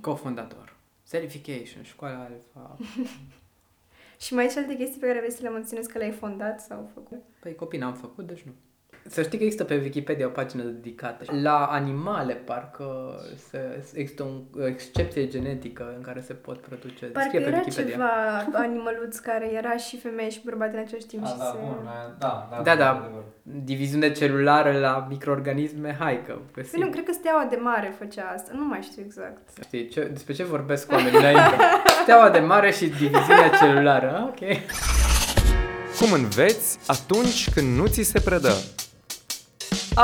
Cofondator. Certification, școala alfa. Și mai ai și alte chestii pe care vrei să le menționezi că le-ai fondat sau făcut? Păi copii n-am făcut, deci nu. Să știi că există pe Wikipedia o pagină dedicată. La animale, parcă se, există o excepție genetică în care se pot produce. Parcă Scrie pe era Wikipedia. ceva animăluț care era și femeie și bărbat în același timp A, și da, se... bun, da, da, Da, da. într-adevăr. Diviziune celulară la microorganisme, hai că Păi găsim. nu, cred că steaua de mare făcea asta, nu mai știu exact. Știi, ce, despre ce vorbesc oamenii înainte? Steaua de mare și diviziunea celulară, ah, ok. Cum înveți atunci când nu ți se predă?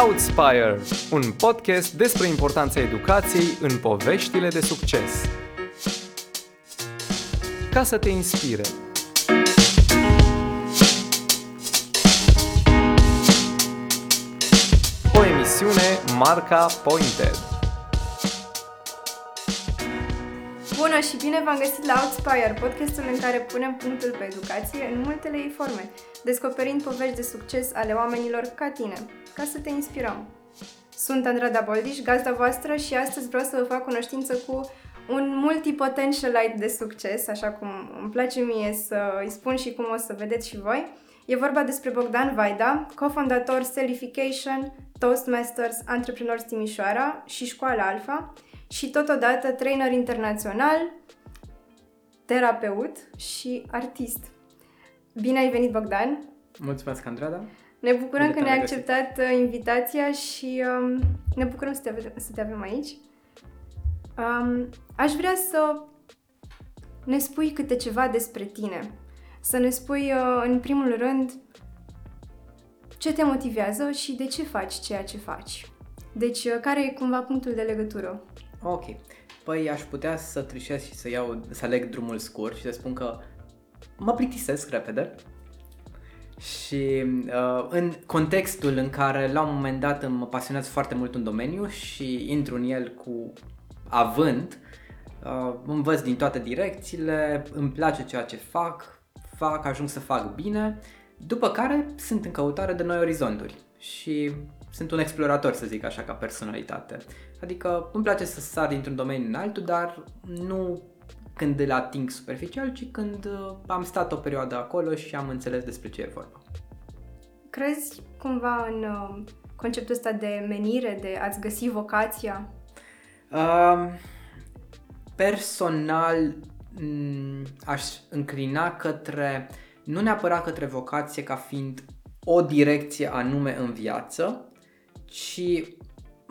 Outspire, un podcast despre importanța educației în poveștile de succes. Ca să te inspire. O emisiune marca Pointed. Bună și bine v-am găsit la Outspire, podcastul în care punem punctul pe educație în multele ei forme, descoperind povești de succes ale oamenilor ca tine, ca să te inspirăm. Sunt Andrada Boldiș, gazda voastră și astăzi vreau să vă fac cunoștință cu un multipotentialite de succes, așa cum îmi place mie să îi spun și cum o să vedeți și voi. E vorba despre Bogdan Vaida, cofondator Selification, Toastmasters, Entrepreneurs Timișoara și Școala Alfa și totodată trainer internațional, terapeut și artist. Bine ai venit, Bogdan! Mulțumesc, Andrada. Ne bucurăm Bine că te-am ne-ai regăsit. acceptat uh, invitația și um, ne bucurăm să te, avem, să te avem aici. Um, aș vrea să ne spui câte ceva despre tine. Să ne spui, uh, în primul rând, ce te motivează și de ce faci ceea ce faci. Deci, uh, care e cumva punctul de legătură? Ok. Păi aș putea să trișez și să iau, să aleg drumul scurt și să spun că mă plictisesc repede și uh, în contextul în care la un moment dat mă pasionează foarte mult un domeniu și intru în el cu avânt, uh, învăț din toate direcțiile, îmi place ceea ce fac, fac, ajung să fac bine, după care sunt în căutare de noi orizonturi și sunt un explorator, să zic așa, ca personalitate. Adică îmi place să sar dintr-un domeniu în altul, dar nu când îl ating superficial, ci când uh, am stat o perioadă acolo și am înțeles despre ce e vorba. Crezi cumva în uh, conceptul ăsta de menire, de a-ți găsi vocația? Um, personal m, aș înclina către, nu neapărat către vocație ca fiind o direcție anume în viață, ci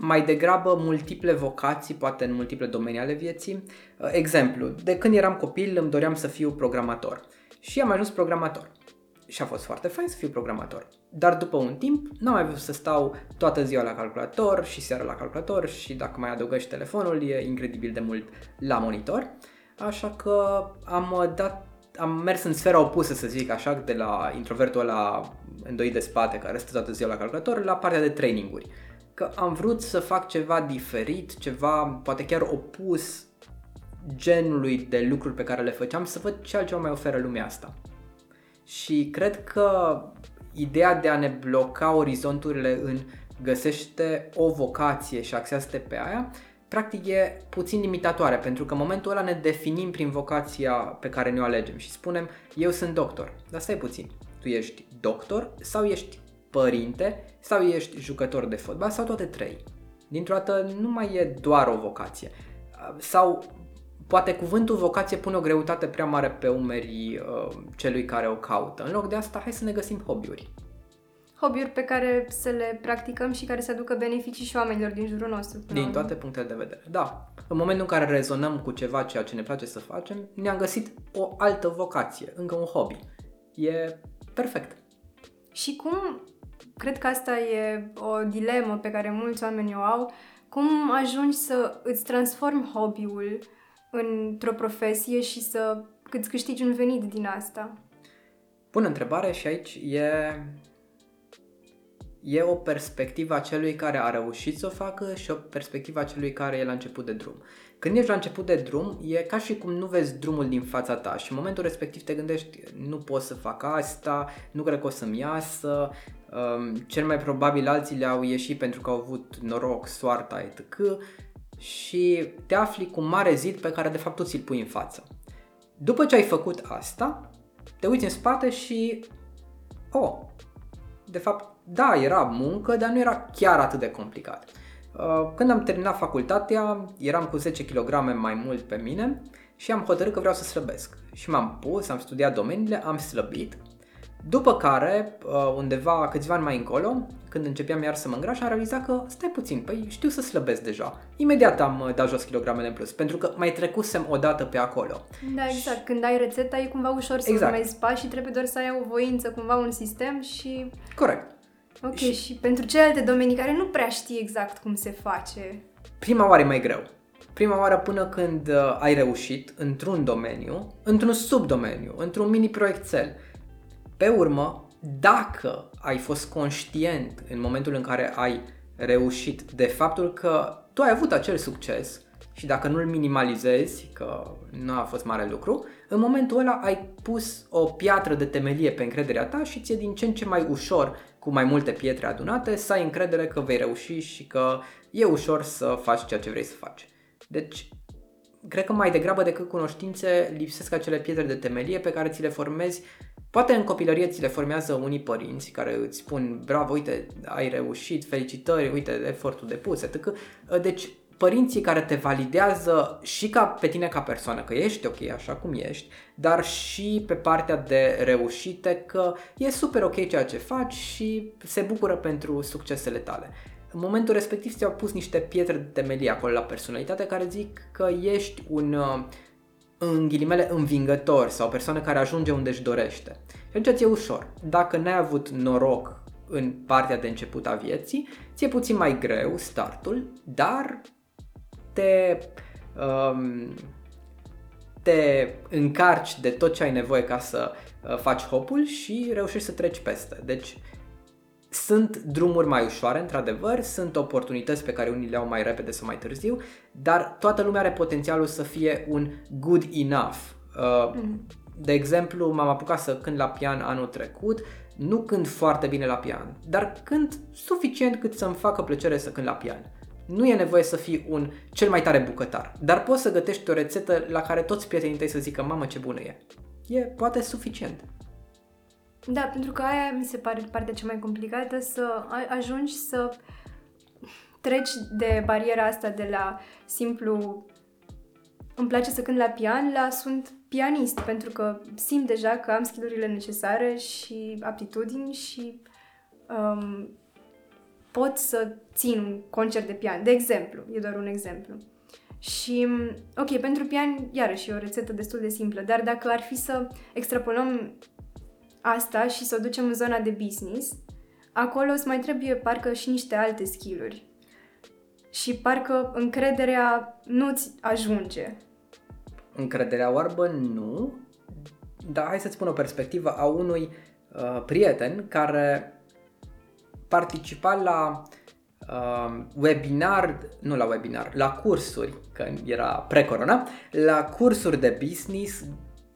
mai degrabă multiple vocații, poate în multiple domenii ale vieții. Uh, Exemplu, de când eram copil îmi doream să fiu programator și am ajuns programator. Și a fost foarte fain să fiu programator. Dar după un timp n-am mai vrut să stau toată ziua la calculator și seara la calculator și dacă mai adăugă și telefonul e incredibil de mult la monitor. Așa că am uh, dat am mers în sfera opusă, să zic așa, de la introvertul ăla îndoit de spate care stă toată ziua la calculator la partea de traininguri. Că am vrut să fac ceva diferit, ceva poate chiar opus genului de lucruri pe care le făceam, să văd ce altceva mai oferă lumea asta. Și cred că ideea de a ne bloca orizonturile în găsește o vocație și axează-te pe aia, practic e puțin limitatoare, pentru că în momentul ăla ne definim prin vocația pe care ne-o alegem și spunem, eu sunt doctor. Dar stai puțin, tu ești doctor sau ești părinte sau ești jucător de fotbal sau toate trei. Dintr-o dată nu mai e doar o vocație. Sau poate cuvântul vocație pune o greutate prea mare pe umerii uh, celui care o caută. În loc de asta, hai să ne găsim hobby-uri. Hobby-uri pe care să le practicăm și care să aducă beneficii și oamenilor din jurul nostru. până la Din urmă. toate punctele de vedere. Da. În momentul în care rezonăm cu ceva ceea ce ne place să facem, ne-am găsit o altă vocație, încă un hobby. E perfect. Și cum, cred că asta e o dilemă pe care mulți oameni o au, cum ajungi să îți transformi hobby-ul într-o profesie și să îți câștigi un venit din asta? Bună întrebare și aici e e o perspectivă a celui care a reușit să o facă și o perspectivă a celui care e la început de drum. Când ești la început de drum, e ca și cum nu vezi drumul din fața ta și în momentul respectiv te gândești nu pot să fac asta, nu cred că o să-mi iasă, um, cel mai probabil alții le-au ieșit pentru că au avut noroc, soarta, etc. și te afli cu un mare zid pe care de fapt tu ți-l pui în față. După ce ai făcut asta, te uiți în spate și, oh, de fapt, da, era muncă, dar nu era chiar atât de complicat. Uh, când am terminat facultatea, eram cu 10 kg mai mult pe mine și am hotărât că vreau să slăbesc. Și m-am pus, am studiat domeniile, am slăbit. După care, uh, undeva câțiva ani mai încolo, când începeam iar să mă îngraș, am realizat că, stai puțin, păi știu să slăbesc deja. Imediat am uh, dat jos kilogramele în plus, pentru că mai trecusem o dată pe acolo. Da, exact. Și... Când ai rețeta, e cumva ușor să exact. urmezi pași și trebuie doar să ai o voință, cumva un sistem și... Corect. Ok, și, și pentru celelalte domenii care nu prea știi exact cum se face... Prima oară e mai greu. Prima oară până când uh, ai reușit într-un domeniu, într-un subdomeniu, într-un mini proiectel. Pe urmă, dacă ai fost conștient în momentul în care ai reușit de faptul că tu ai avut acel succes și dacă nu-l minimalizezi, că nu a fost mare lucru, în momentul ăla ai pus o piatră de temelie pe încrederea ta și ți-e din ce în ce mai ușor, cu mai multe pietre adunate, să ai încredere că vei reuși și că e ușor să faci ceea ce vrei să faci. Deci, cred că mai degrabă decât cunoștințe, lipsesc acele pietre de temelie pe care ți le formezi Poate în copilărie ți le formează unii părinți care îți spun bravo, uite, ai reușit, felicitări, uite, efortul depus, etc. Deci părinții care te validează și ca pe tine ca persoană, că ești ok așa cum ești, dar și pe partea de reușite că e super ok ceea ce faci și se bucură pentru succesele tale. În momentul respectiv ți-au pus niște pietre de temelie acolo la personalitate care zic că ești un în ghilimele învingător sau o persoană care ajunge unde își dorește. Și atunci ți-e ușor. Dacă n-ai avut noroc în partea de început a vieții, ți-e puțin mai greu startul, dar te, um, te încarci de tot ce ai nevoie ca să uh, faci hopul și reușești să treci peste. Deci sunt drumuri mai ușoare, într-adevăr, sunt oportunități pe care unii le au mai repede sau mai târziu, dar toată lumea are potențialul să fie un good enough. Uh, mm. De exemplu, m-am apucat să cânt la pian anul trecut, nu cânt foarte bine la pian, dar cânt suficient cât să-mi facă plăcere să cânt la pian. Nu e nevoie să fii un cel mai tare bucătar, dar poți să gătești o rețetă la care toți prietenii tăi să zică, mamă ce bună e. E poate suficient. Da, pentru că aia mi se pare partea cea mai complicată, să ajungi să treci de bariera asta de la simplu îmi place să cânt la pian, la sunt pianist, pentru că simt deja că am skillurile necesare și aptitudini și um, pot să țin un concert de pian, de exemplu, e doar un exemplu. Și, ok, pentru pian, iarăși, e o rețetă destul de simplă, dar dacă ar fi să extrapolăm asta și să o ducem în zona de business, acolo îți mai trebuie parcă și niște alte skill-uri. Și parcă încrederea nu-ți ajunge. Încrederea oarbă nu, dar hai să-ți spun o perspectivă a unui uh, prieten care participa la uh, webinar, nu la webinar, la cursuri, că era pre-corona, la cursuri de business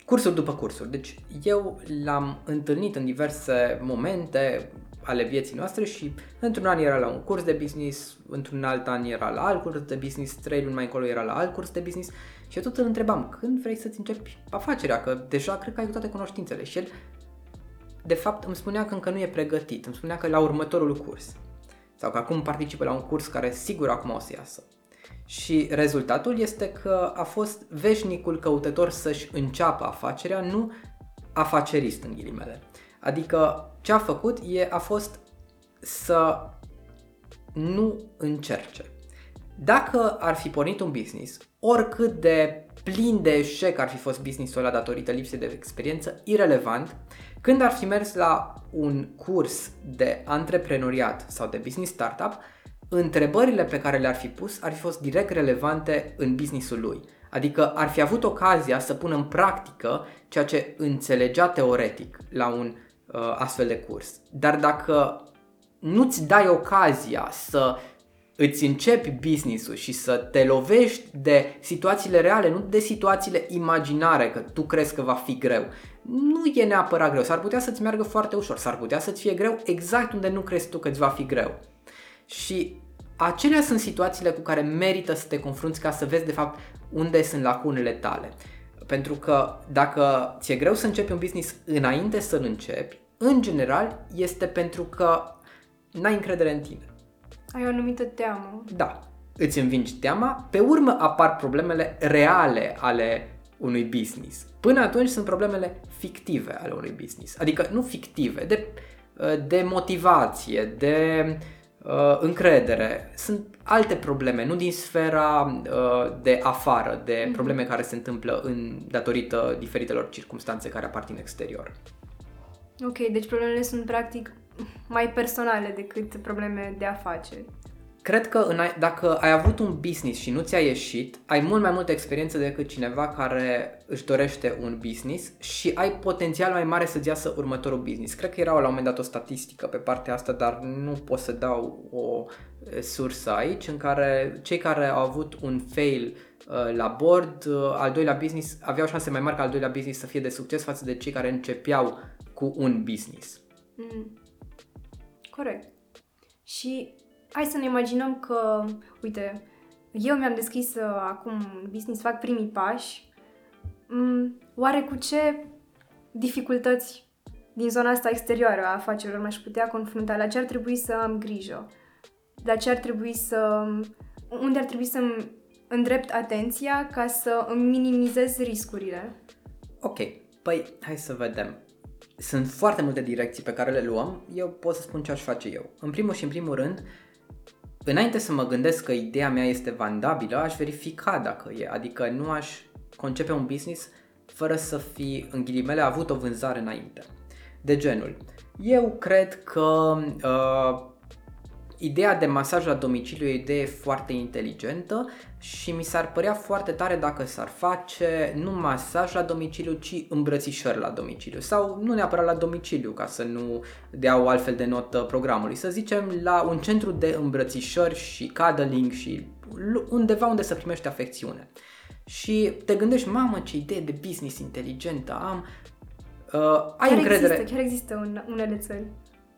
cursuri după cursuri. Deci eu l-am întâlnit în diverse momente ale vieții noastre și într-un an era la un curs de business, într-un alt an era la alt curs de business, trei luni mai încolo era la alt curs de business și eu tot îl întrebam când vrei să-ți începi afacerea, că deja cred că ai toate cunoștințele și el de fapt îmi spunea că încă nu e pregătit, îmi spunea că la următorul curs sau că acum participă la un curs care sigur acum o să iasă. Și rezultatul este că a fost veșnicul căutător să-și înceapă afacerea, nu afacerist în ghilimele. Adică ce a făcut e, a fost să nu încerce. Dacă ar fi pornit un business, oricât de plin de eșec ar fi fost businessul ăla datorită lipsei de experiență, irelevant, când ar fi mers la un curs de antreprenoriat sau de business startup, întrebările pe care le-ar fi pus ar fi fost direct relevante în businessul lui. Adică ar fi avut ocazia să pună în practică ceea ce înțelegea teoretic la un uh, astfel de curs. Dar dacă nu-ți dai ocazia să îți începi business-ul și să te lovești de situațiile reale, nu de situațiile imaginare, că tu crezi că va fi greu. Nu e neapărat greu, s-ar putea să-ți meargă foarte ușor, s-ar putea să-ți fie greu exact unde nu crezi tu că îți va fi greu. Și acelea sunt situațiile cu care merită să te confrunți ca să vezi de fapt unde sunt lacunele tale. Pentru că dacă ți-e greu să începi un business înainte să-l începi, în general este pentru că n-ai încredere în tine. Ai o anumită teamă. Da, îți învingi teama, pe urmă apar problemele reale ale unui business. Până atunci sunt problemele fictive ale unui business. Adică nu fictive, de, de motivație, de uh, încredere. Sunt alte probleme, nu din sfera uh, de afară, de mm-hmm. probleme care se întâmplă în datorită diferitelor circunstanțe care apar din exterior. Ok, deci problemele sunt practic mai personale decât probleme de afaceri. Cred că în, dacă ai avut un business și nu ți-a ieșit, ai mult mai multă experiență decât cineva care își dorește un business și ai potențial mai mare să-ți iasă următorul business. Cred că era la un moment dat o statistică pe partea asta, dar nu pot să dau o sursă aici în care cei care au avut un fail uh, la board, uh, al doilea business, aveau șanse mai mari ca al doilea business să fie de succes față de cei care începeau cu un business. Mm. Corect. Și hai să ne imaginăm că, uite, eu mi-am deschis uh, acum business, fac primii pași. Mm, oare cu ce dificultăți din zona asta exterioară a afacerilor m-aș putea confrunta? La ce ar trebui să am grijă? La ce ar trebui să... Unde ar trebui să îndrept atenția ca să îmi minimizez riscurile? Ok, păi hai să vedem. Sunt foarte multe direcții pe care le luăm, eu pot să spun ce aș face eu. În primul și în primul rând, înainte să mă gândesc că ideea mea este vandabilă, aș verifica dacă e, adică nu aș concepe un business fără să fi, în ghilimele, avut o vânzare înainte. De genul, eu cred că uh, Ideea de masaj la domiciliu e o idee foarte inteligentă și mi s-ar părea foarte tare dacă s-ar face nu masaj la domiciliu, ci îmbrățișări la domiciliu. Sau nu neapărat la domiciliu, ca să nu dea o altfel de notă programului. Să zicem la un centru de îmbrățișări și cuddling și undeva unde să primești afecțiune. Și te gândești, mamă, ce idee de business inteligentă am, uh, ai chiar încredere. Există, chiar există în unele țări.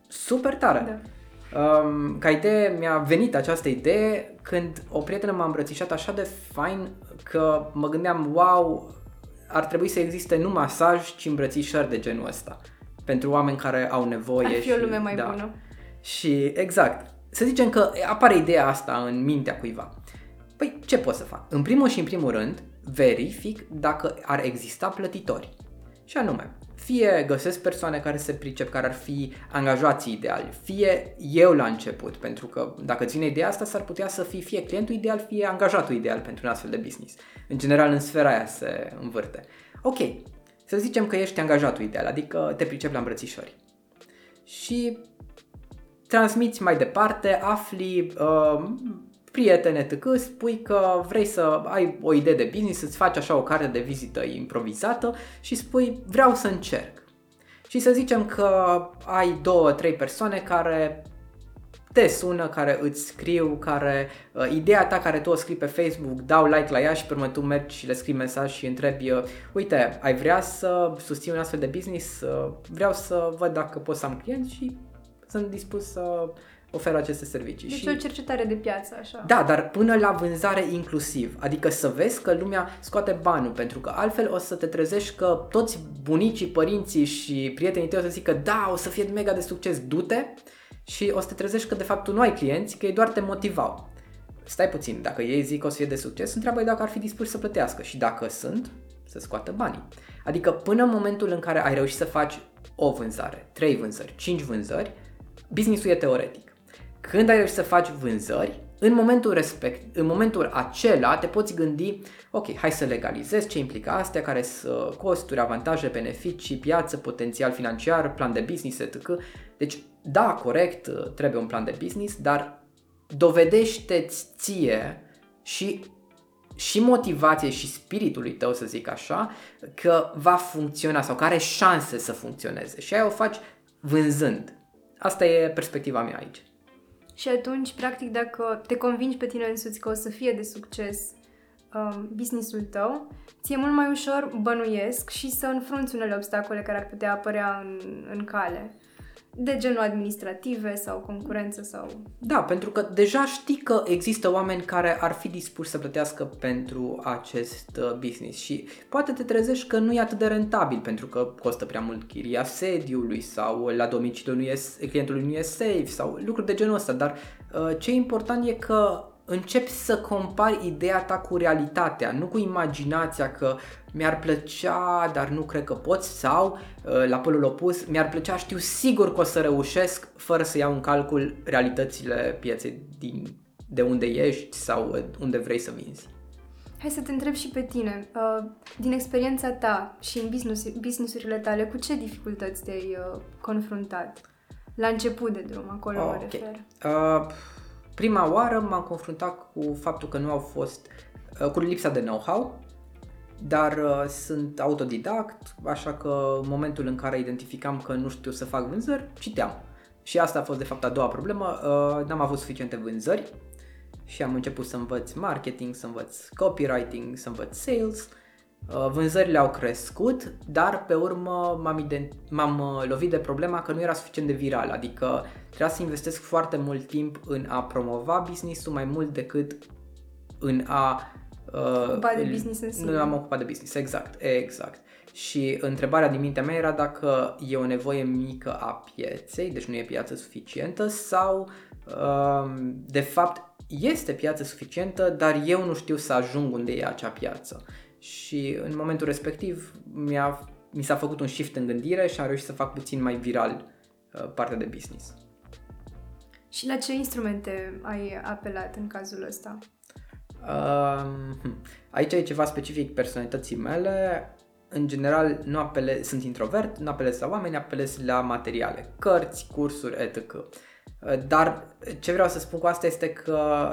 Super tare. Da. Um, ca idee mi-a venit această idee când o prietenă m-a îmbrățișat așa de fain că mă gândeam, wow, ar trebui să existe nu masaj, ci îmbrățișări de genul ăsta. Pentru oameni care au nevoie. Ar fi și, o lume mai da. bună. Și exact. Să zicem că apare ideea asta în mintea cuiva. Păi ce pot să fac? În primul și în primul rând, verific dacă ar exista plătitori. Și anume, fie găsesc persoane care se pricep, care ar fi angajații ideali, fie eu la început, pentru că dacă ține ideea asta, s-ar putea să fie fie clientul ideal, fie angajatul ideal pentru un astfel de business. În general, în sfera aia se învârte. Ok, să zicem că ești angajatul ideal, adică te pricep la îmbrățișări. Și transmiți mai departe, afli uh, prietene tăcă, spui că vrei să ai o idee de business, să-ți faci așa o carte de vizită improvizată și spui vreau să încerc. Și să zicem că ai două, trei persoane care te sună, care îți scriu, care uh, ideea ta care tu o scrii pe Facebook, dau like la ea și pe urmă tu mergi și le scrii mesaj și întrebi uh, uite, ai vrea să susții un astfel de business? Uh, vreau să văd dacă pot să am clienți și sunt dispus să oferă aceste servicii. Deci și... o cercetare de piață, așa. Da, dar până la vânzare inclusiv. Adică să vezi că lumea scoate banul, pentru că altfel o să te trezești că toți bunicii, părinții și prietenii tăi o să zică da, o să fie mega de succes, du-te și o să te trezești că de fapt tu nu ai clienți, că ei doar te motivau. Stai puțin, dacă ei zic că o să fie de succes, întreabă dacă ar fi dispuși să plătească și dacă sunt, să scoată banii. Adică până în momentul în care ai reușit să faci o vânzare, trei vânzări, cinci vânzări, businessul e teoretic. Când ai reușit să faci vânzări, în momentul respect, în momentul acela te poți gândi, ok, hai să legalizez ce implică astea, care sunt costuri, avantaje, beneficii, piață, potențial financiar, plan de business, etc. Deci, da, corect, trebuie un plan de business, dar dovedește-ți ție și și motivație și spiritului tău, să zic așa, că va funcționa sau că are șanse să funcționeze. Și aia o faci vânzând. Asta e perspectiva mea aici. Și atunci, practic, dacă te convingi pe tine însuți că o să fie de succes um, businessul tău, ți-e mult mai ușor, bănuiesc, și să înfrunți unele obstacole care ar putea apărea în, în cale. De genul administrative sau concurență sau... Da, pentru că deja știi că există oameni care ar fi dispuși să plătească pentru acest uh, business și poate te trezești că nu e atât de rentabil pentru că costă prea mult chiria sediului sau la domiciliul nu e, clientului nu e safe sau lucruri de genul ăsta, dar uh, ce e important e că începi să compari ideea ta cu realitatea, nu cu imaginația că mi-ar plăcea, dar nu cred că pot sau uh, la polul opus, mi-ar plăcea, știu sigur că o să reușesc fără să iau în calcul realitățile pieței din, de unde ești sau uh, unde vrei să vinzi. Hai să te întreb și pe tine, uh, din experiența ta și în business, businessurile tale, cu ce dificultăți te-ai confruntat? La început de drum, acolo okay. mă refer. Uh, prima oară m-am confruntat cu faptul că nu au fost, uh, cu lipsa de know-how, dar uh, sunt autodidact, așa că în momentul în care identificam că nu știu să fac vânzări, citeam. Și asta a fost de fapt a doua problemă, uh, n-am avut suficiente vânzări și am început să învăț marketing, să învăț copywriting, să învăț sales. Uh, vânzările au crescut, dar pe urmă m-am, ident- m-am uh, lovit de problema că nu era suficient de viral, adică trebuia să investesc foarte mult timp în a promova business-ul mai mult decât în a Uh, ocupat de business în sine. Nu am ocupat de business, exact, exact. Și întrebarea din mintea mea era dacă e o nevoie mică a pieței, deci nu e piață suficientă, sau uh, de fapt este piață suficientă, dar eu nu știu să ajung unde e acea piață. Și în momentul respectiv mi-a, mi s-a făcut un shift în gândire și am reușit să fac puțin mai viral uh, partea de business. Și la ce instrumente ai apelat în cazul ăsta? Uh, aici e ceva specific personalității mele. În general, nu apele, sunt introvert, nu apelez la oameni, apelez la materiale, cărți, cursuri, etc. Uh, dar ce vreau să spun cu asta este că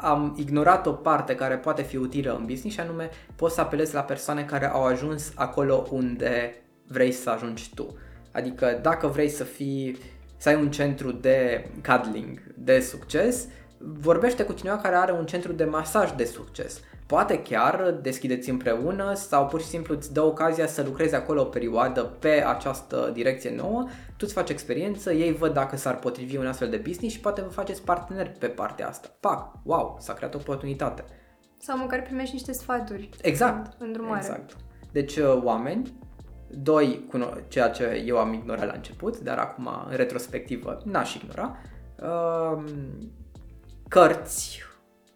am ignorat o parte care poate fi utilă în business și anume poți să apelezi la persoane care au ajuns acolo unde vrei să ajungi tu. Adică dacă vrei să fii să ai un centru de cuddling de succes, vorbește cu cineva care are un centru de masaj de succes. Poate chiar deschideți împreună sau pur și simplu îți dă ocazia să lucrezi acolo o perioadă pe această direcție nouă, tu îți faci experiență, ei văd dacă s-ar potrivi un astfel de business și poate vă faceți parteneri pe partea asta. Pac, wow, s-a creat o oportunitate. Sau măcar primești niște sfaturi. Exact. În drumare. Exact. Deci uh, oameni, doi, ceea ce eu am ignorat la început, dar acum în retrospectivă n-aș ignora, uh, cărți,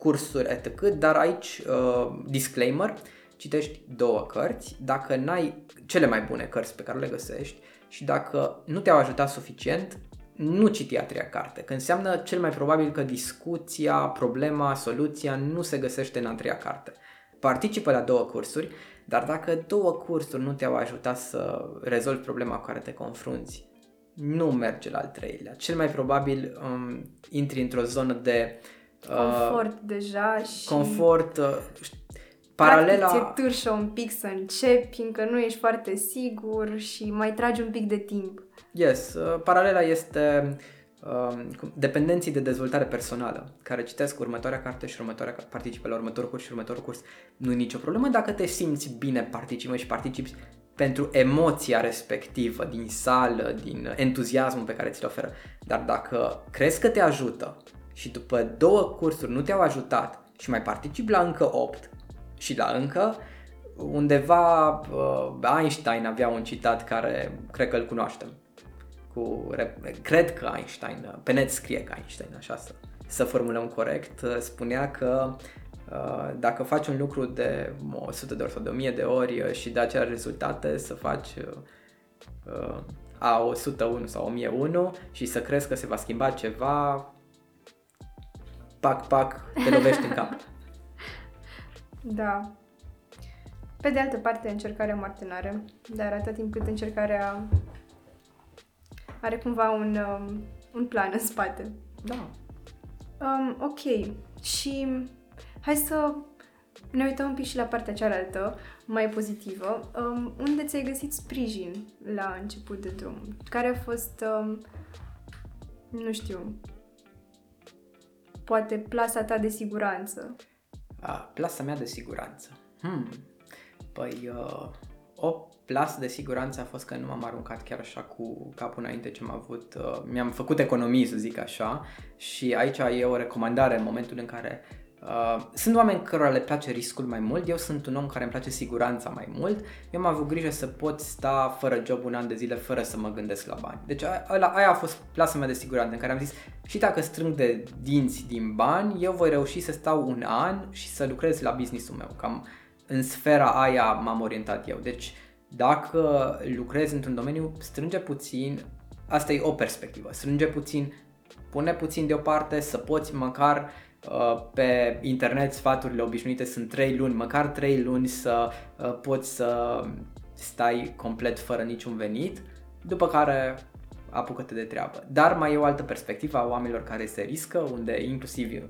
cursuri, etc. Dar aici, uh, disclaimer, citești două cărți, dacă n-ai cele mai bune cărți pe care le găsești și dacă nu te-au ajutat suficient, nu citi a treia carte, că înseamnă cel mai probabil că discuția, problema, soluția nu se găsește în a treia carte. Participă la două cursuri, dar dacă două cursuri nu te-au ajutat să rezolvi problema cu care te confrunți, nu merge la al treilea. Cel mai probabil um, intri într-o zonă de uh, confort deja și confort uh, paralela Practic, ți târșă un pic să începi, încă nu ești foarte sigur și mai tragi un pic de timp. Yes, uh, paralela este uh, dependenții de dezvoltare personală, care citesc următoarea carte și următoarea participă la următorul curs și următorul curs. Nu e nicio problemă dacă te simți bine participă și participi pentru emoția respectivă din sală, din entuziasmul pe care ți-l oferă. Dar dacă crezi că te ajută și după două cursuri nu te-au ajutat și mai participi la încă 8 și la încă, undeva uh, Einstein avea un citat care cred că îl cunoaștem. Cu, cred că Einstein, pe net scrie că Einstein, așa să, să formulăm corect, spunea că uh, Uh, dacă faci un lucru de 100 de ori sau de 1000 de ori uh, și de aceleași rezultate, să faci uh, a 101 sau 1001 și să crezi că se va schimba ceva, pac, pac, te lovești în cap. Da. Pe de altă parte, încercarea moarte n-are, dar atât timp cât încercarea are cumva un, um, un plan în spate. Da. Um, ok. Și Hai să ne uităm un pic și la partea cealaltă, mai pozitivă. Um, unde ți-ai găsit sprijin la început de drum? Care a fost, um, nu știu, poate plasa ta de siguranță? A, plasa mea de siguranță. Hmm. Păi, uh, o plasă de siguranță a fost că nu m-am aruncat chiar așa cu capul înainte ce am avut, uh, mi-am făcut economii, să zic așa, și aici e o recomandare în momentul în care Uh, sunt oameni cărora le place riscul mai mult, eu sunt un om care îmi place siguranța mai mult, eu am avut grijă să pot sta fără job un an de zile fără să mă gândesc la bani. Deci aia, aia a fost plasa mea de siguranță în care am zis și dacă strâng de dinți din bani, eu voi reuși să stau un an și să lucrez la businessul meu. Cam în sfera aia m-am orientat eu. Deci dacă lucrezi într-un domeniu, strânge puțin, asta e o perspectivă, strânge puțin, pune puțin deoparte să poți măcar Uh, pe internet sfaturile obișnuite sunt 3 luni, măcar 3 luni să uh, poți să stai complet fără niciun venit, după care apucă-te de treabă. Dar mai e o altă perspectivă a oamenilor care se riscă, unde inclusiv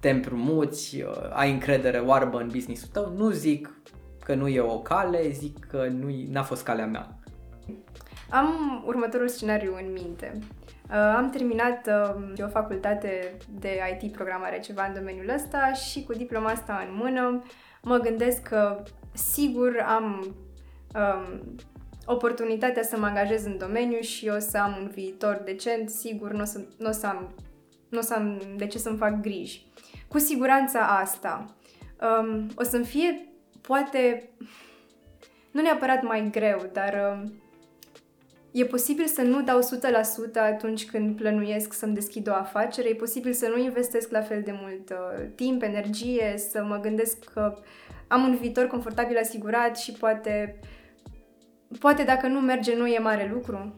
te împrumuți, uh, ai încredere oarbă în business-ul tău, nu zic că nu e o cale, zic că nu n-a fost calea mea. Am următorul scenariu în minte. Uh, am terminat uh, o facultate de IT programare ceva în domeniul ăsta și cu diploma asta în mână mă gândesc că sigur am um, oportunitatea să mă angajez în domeniu și o să am un viitor decent, sigur nu o să, n-o să, am, n-o să am de ce să-mi fac griji. Cu siguranța asta um, o să-mi fie poate nu neapărat mai greu, dar um, E posibil să nu dau 100% atunci când plănuiesc să-mi deschid o afacere, e posibil să nu investesc la fel de mult uh, timp, energie, să mă gândesc că am un viitor confortabil asigurat și poate, poate dacă nu merge, nu e mare lucru.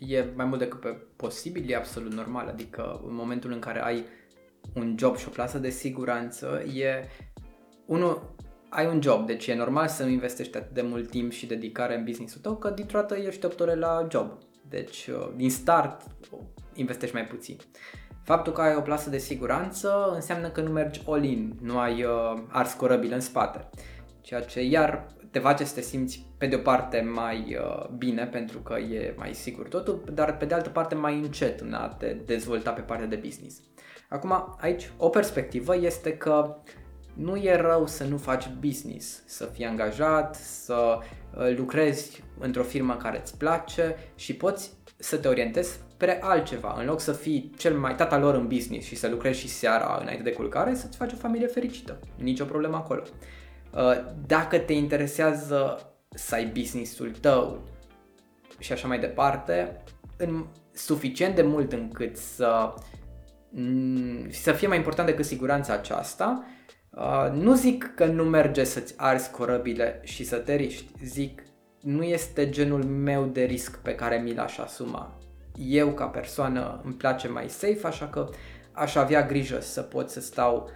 E mai mult decât pe posibil, e absolut normal, adică în momentul în care ai un job și o plasă de siguranță, e unul ai un job, deci e normal să nu investești atât de mult timp și dedicare în business-ul tău, că dintr-o dată ești 8 ore la job. Deci, uh, din start, investești mai puțin. Faptul că ai o plasă de siguranță înseamnă că nu mergi all-in, nu ai uh, ars corăbil în spate. Ceea ce iar te face să te simți pe de o parte mai uh, bine pentru că e mai sigur totul, dar pe de altă parte mai încet în a te dezvolta pe partea de business. Acum, aici o perspectivă este că nu e rău să nu faci business, să fii angajat, să uh, lucrezi într-o firmă care îți place și poți să te orientezi spre altceva. În loc să fii cel mai tata lor în business și să lucrezi și seara înainte de culcare, să-ți faci o familie fericită. Nici o problemă acolo. Uh, dacă te interesează să ai businessul tău și așa mai departe, în suficient de mult încât să, mm, să fie mai important decât siguranța aceasta, Uh, nu zic că nu merge să-ți arzi corăbile și să te riști, zic nu este genul meu de risc pe care mi l-aș asuma. Eu ca persoană îmi place mai safe, așa că aș avea grijă să pot să stau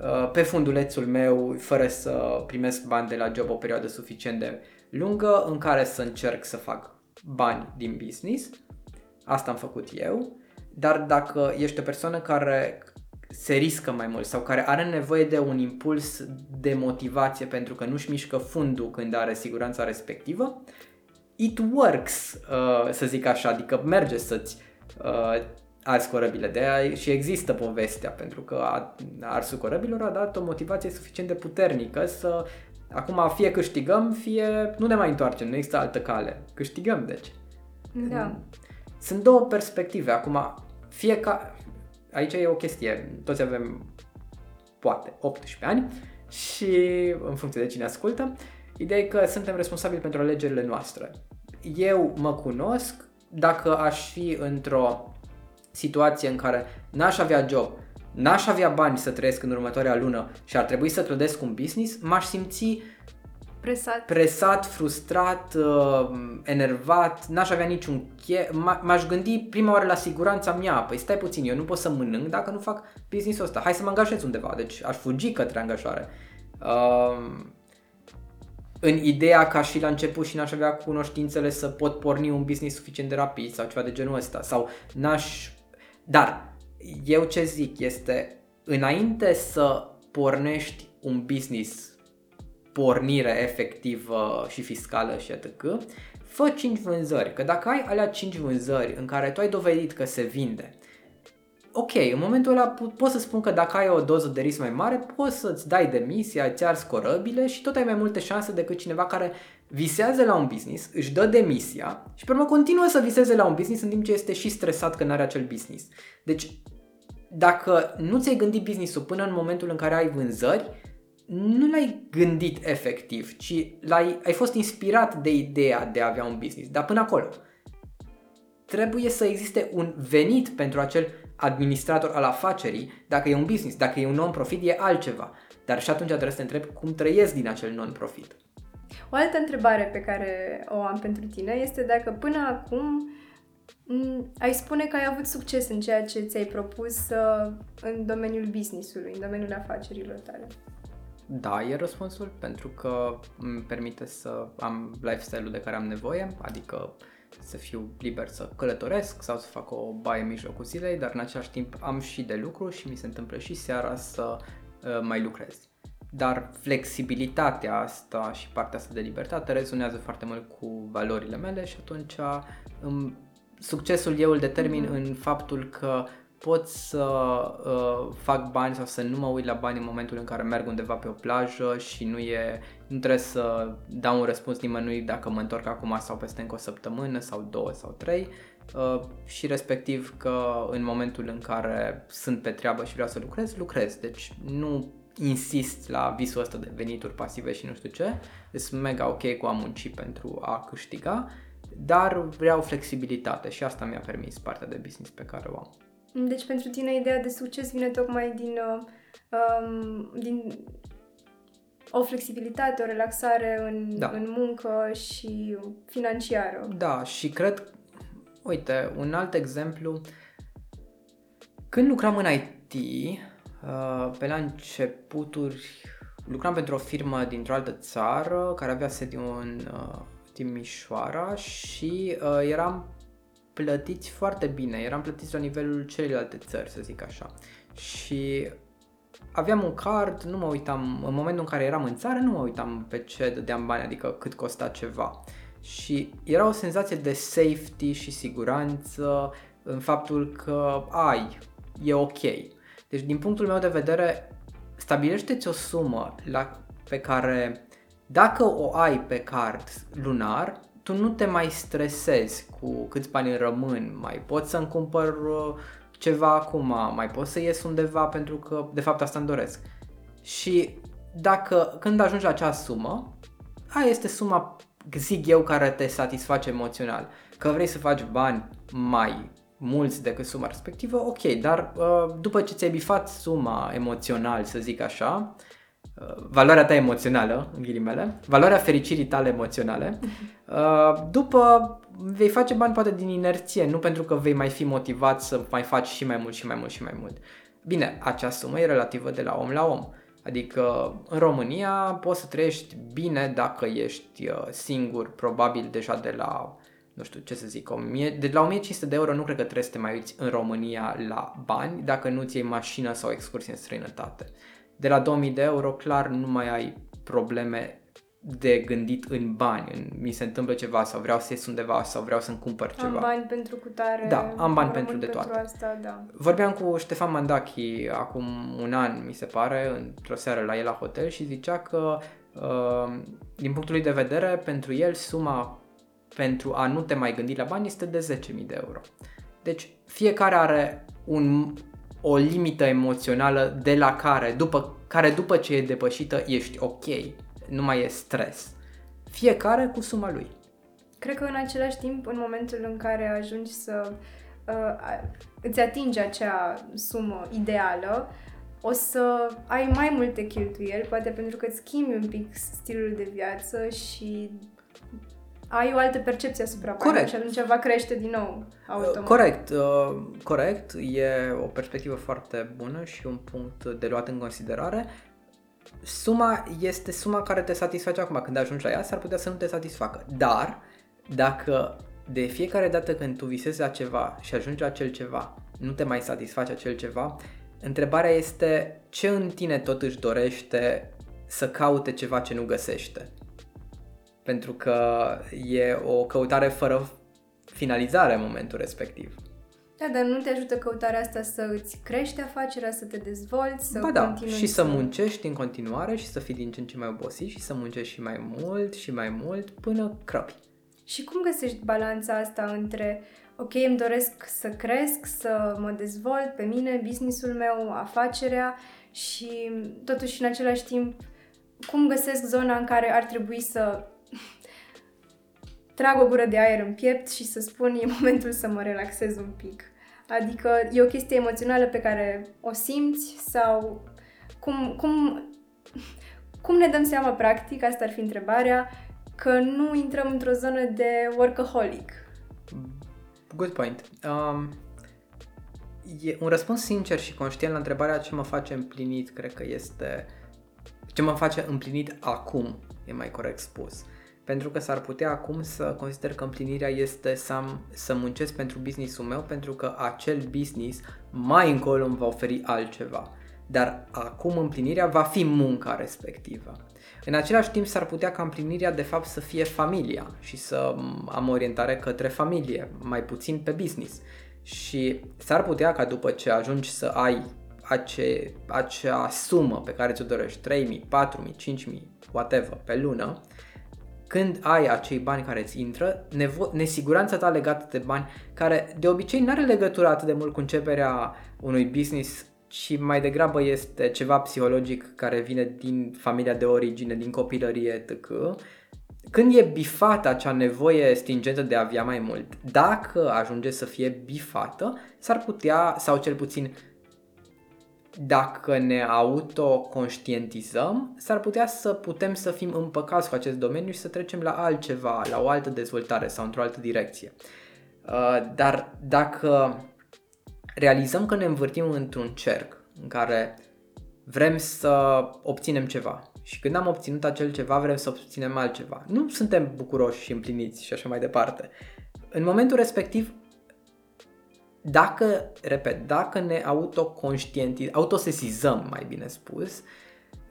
uh, pe fundulețul meu fără să primesc bani de la job o perioadă suficient de lungă în care să încerc să fac bani din business. Asta am făcut eu. Dar dacă ești o persoană care se riscă mai mult sau care are nevoie de un impuls de motivație pentru că nu-și mișcă fundul când are siguranța respectivă, it works, uh, să zic așa, adică merge să-ți uh, arzi corăbile de aia și există povestea pentru că arsul corăbilor a dat o motivație suficient de puternică să acum fie câștigăm, fie nu ne mai întoarcem, nu există altă cale. Câștigăm, deci. Da. Sunt două perspective. Acum, fiecare, aici e o chestie, toți avem poate 18 ani și în funcție de cine ascultă, ideea e că suntem responsabili pentru alegerile noastre. Eu mă cunosc, dacă aș fi într-o situație în care n-aș avea job, n-aș avea bani să trăiesc în următoarea lună și ar trebui să clădesc un business, m-aș simți Presat. Presat, frustrat, uh, enervat, n-aș avea niciun che... M-aș gândi prima oară la siguranța mea. Păi stai puțin, eu nu pot să mănânc dacă nu fac business-ul ăsta. Hai să mă angajez undeva. Deci aș fugi către angajare. Uh, în ideea ca și la început și n-aș avea cunoștințele să pot porni un business suficient de rapid sau ceva de genul ăsta. Sau n-aș... Dar eu ce zic este înainte să pornești un business pornire efectivă și fiscală și atât, fă 5 vânzări, că dacă ai alea 5 vânzări în care tu ai dovedit că se vinde, ok, în momentul ăla po- pot să spun că dacă ai o doză de risc mai mare, poți să-ți dai demisia, îți arzi corăbile și tot ai mai multe șanse decât cineva care visează la un business, își dă demisia și pe urmă continuă să viseze la un business în timp ce este și stresat că nu are acel business. Deci, dacă nu ți-ai gândit business-ul până în momentul în care ai vânzări, nu l-ai gândit efectiv, ci l-ai, ai fost inspirat de ideea de a avea un business, dar până acolo. Trebuie să existe un venit pentru acel administrator al afacerii, dacă e un business, dacă e un non-profit, e altceva. Dar și atunci trebuie să te întrebi cum trăiesc din acel non-profit. O altă întrebare pe care o am pentru tine este dacă până acum m, ai spune că ai avut succes în ceea ce ți-ai propus uh, în domeniul business-ului, în domeniul afacerilor tale. Da, e răspunsul, pentru că îmi permite să am lifestyle-ul de care am nevoie, adică să fiu liber să călătoresc sau să fac o baie în mijlocul zilei, dar în același timp am și de lucru și mi se întâmplă și seara să uh, mai lucrez. Dar flexibilitatea asta și partea asta de libertate rezonează foarte mult cu valorile mele și atunci um, succesul eu îl determin mm-hmm. în faptul că pot să uh, fac bani sau să nu mă uit la bani în momentul în care merg undeva pe o plajă și nu e nu trebuie să dau un răspuns nimănui dacă mă întorc acum sau peste încă o săptămână sau două sau trei uh, și respectiv că în momentul în care sunt pe treabă și vreau să lucrez, lucrez. Deci nu insist la visul ăsta de venituri pasive și nu știu ce, sunt mega ok cu a munci pentru a câștiga, dar vreau flexibilitate și asta mi-a permis partea de business pe care o am. Deci pentru tine ideea de succes vine tocmai din, uh, um, din o flexibilitate, o relaxare în, Da. în muncă și financiară. Da, și cred, uite, un alt exemplu, când lucram în IT, uh, pe la începuturi, lucram pentru o firmă dintr-o altă țară care avea sediu în uh, Timișoara și uh, eram plătiți foarte bine, eram plătiți la nivelul celelalte țări, să zic așa. Și aveam un card, nu mă uitam, în momentul în care eram în țară, nu mă uitam pe ce dădeam bani, adică cât costa ceva. Și era o senzație de safety și siguranță în faptul că ai, e ok. Deci din punctul meu de vedere, stabilește-ți o sumă la, pe care dacă o ai pe card lunar, tu nu te mai stresezi cu câți bani îmi rămân, mai pot să-mi cumpăr uh, ceva acum, mai pot să ies undeva pentru că de fapt asta îmi doresc. Și dacă când ajungi la acea sumă, aia este suma, zic eu, care te satisface emoțional. Că vrei să faci bani mai mulți decât suma respectivă, ok, dar uh, după ce ți-ai bifat suma emoțional, să zic așa, uh, valoarea ta emoțională, în ghilimele, valoarea fericirii tale emoționale, uh, după vei face bani poate din inerție, nu pentru că vei mai fi motivat să mai faci și mai mult și mai mult și mai mult. Bine, acea sumă e relativă de la om la om. Adică în România poți să trăiești bine dacă ești uh, singur, probabil deja de la, nu știu ce să zic, 1000, de la 1500 de euro nu cred că trebuie să te mai uiți în România la bani dacă nu ți iei mașină sau excursie în străinătate. De la 2000 de euro clar nu mai ai probleme de gândit în bani, în, mi se întâmplă ceva sau vreau să ies undeva sau vreau să-mi cumpăr ceva. Am bani pentru cutare. Da, am bani rămân pentru de toate. asta, da. Vorbeam cu Ștefan Mandachi acum un an, mi se pare, într-o seară la el la hotel și zicea că, uh, din punctul lui de vedere, pentru el suma pentru a nu te mai gândi la bani este de 10.000 de euro. Deci fiecare are un, o limită emoțională de la care, după, care după ce e depășită, ești ok, nu mai e stres. Fiecare cu suma lui. Cred că în același timp, în momentul în care ajungi să uh, a- îți atingi acea sumă ideală, o să ai mai multe cheltuieli, poate pentru că îți schimbi un pic stilul de viață și ai o altă percepție asupra banilor Corect. și atunci va crește din nou automat. Corect, uh, corect, e o perspectivă foarte bună și un punct de luat în considerare. Suma este suma care te satisface acum, când ajungi la ea, s-ar putea să nu te satisfacă. Dar, dacă de fiecare dată când tu visezi la ceva și ajungi la acel ceva, nu te mai satisface acel ceva, întrebarea este ce în tine tot își dorește să caute ceva ce nu găsește. Pentru că e o căutare fără finalizare în momentul respectiv. Da, dar nu te ajută căutarea asta să îți crești afacerea, să te dezvolți, să ba da, continui și să muncești în continuare și să fii din ce în ce mai obosit și să muncești și mai mult și mai mult până crăpi. Și cum găsești balanța asta între ok, îmi doresc să cresc, să mă dezvolt pe mine, businessul meu, afacerea și totuși în același timp cum găsesc zona în care ar trebui să trag o gură de aer în piept și să spun e momentul să mă relaxez un pic. Adică e o chestie emoțională pe care o simți sau cum, cum, cum ne dăm seama practic, asta ar fi întrebarea, că nu intrăm într-o zonă de workaholic. Good point. Um, e un răspuns sincer și conștient la întrebarea ce mă face împlinit, cred că este ce mă face împlinit acum, e mai corect spus. Pentru că s-ar putea acum să consider că împlinirea este să, am, să muncesc pentru businessul meu, pentru că acel business mai încolo îmi va oferi altceva. Dar acum împlinirea va fi munca respectivă. În același timp s-ar putea ca împlinirea de fapt să fie familia și să am orientare către familie, mai puțin pe business. Și s-ar putea ca după ce ajungi să ai ace, acea sumă pe care ți-o dorești, 3.000, 4.000, 5.000, whatever, pe lună, când ai acei bani care îți intră, nevo- nesiguranța ta legată de bani, care de obicei nu are legătură atât de mult cu începerea unui business și mai degrabă este ceva psihologic care vine din familia de origine, din copilărie, etc. Când e bifată acea nevoie stingentă de a avea mai mult, dacă ajunge să fie bifată, s-ar putea, sau cel puțin dacă ne autoconștientizăm, s-ar putea să putem să fim împăcați cu acest domeniu și să trecem la altceva, la o altă dezvoltare sau într-o altă direcție. Uh, dar dacă realizăm că ne învârtim într-un cerc în care vrem să obținem ceva și când am obținut acel ceva vrem să obținem altceva, nu suntem bucuroși și împliniți și așa mai departe. În momentul respectiv dacă, repet, dacă ne autoconștientizăm, autosesizăm, mai bine spus,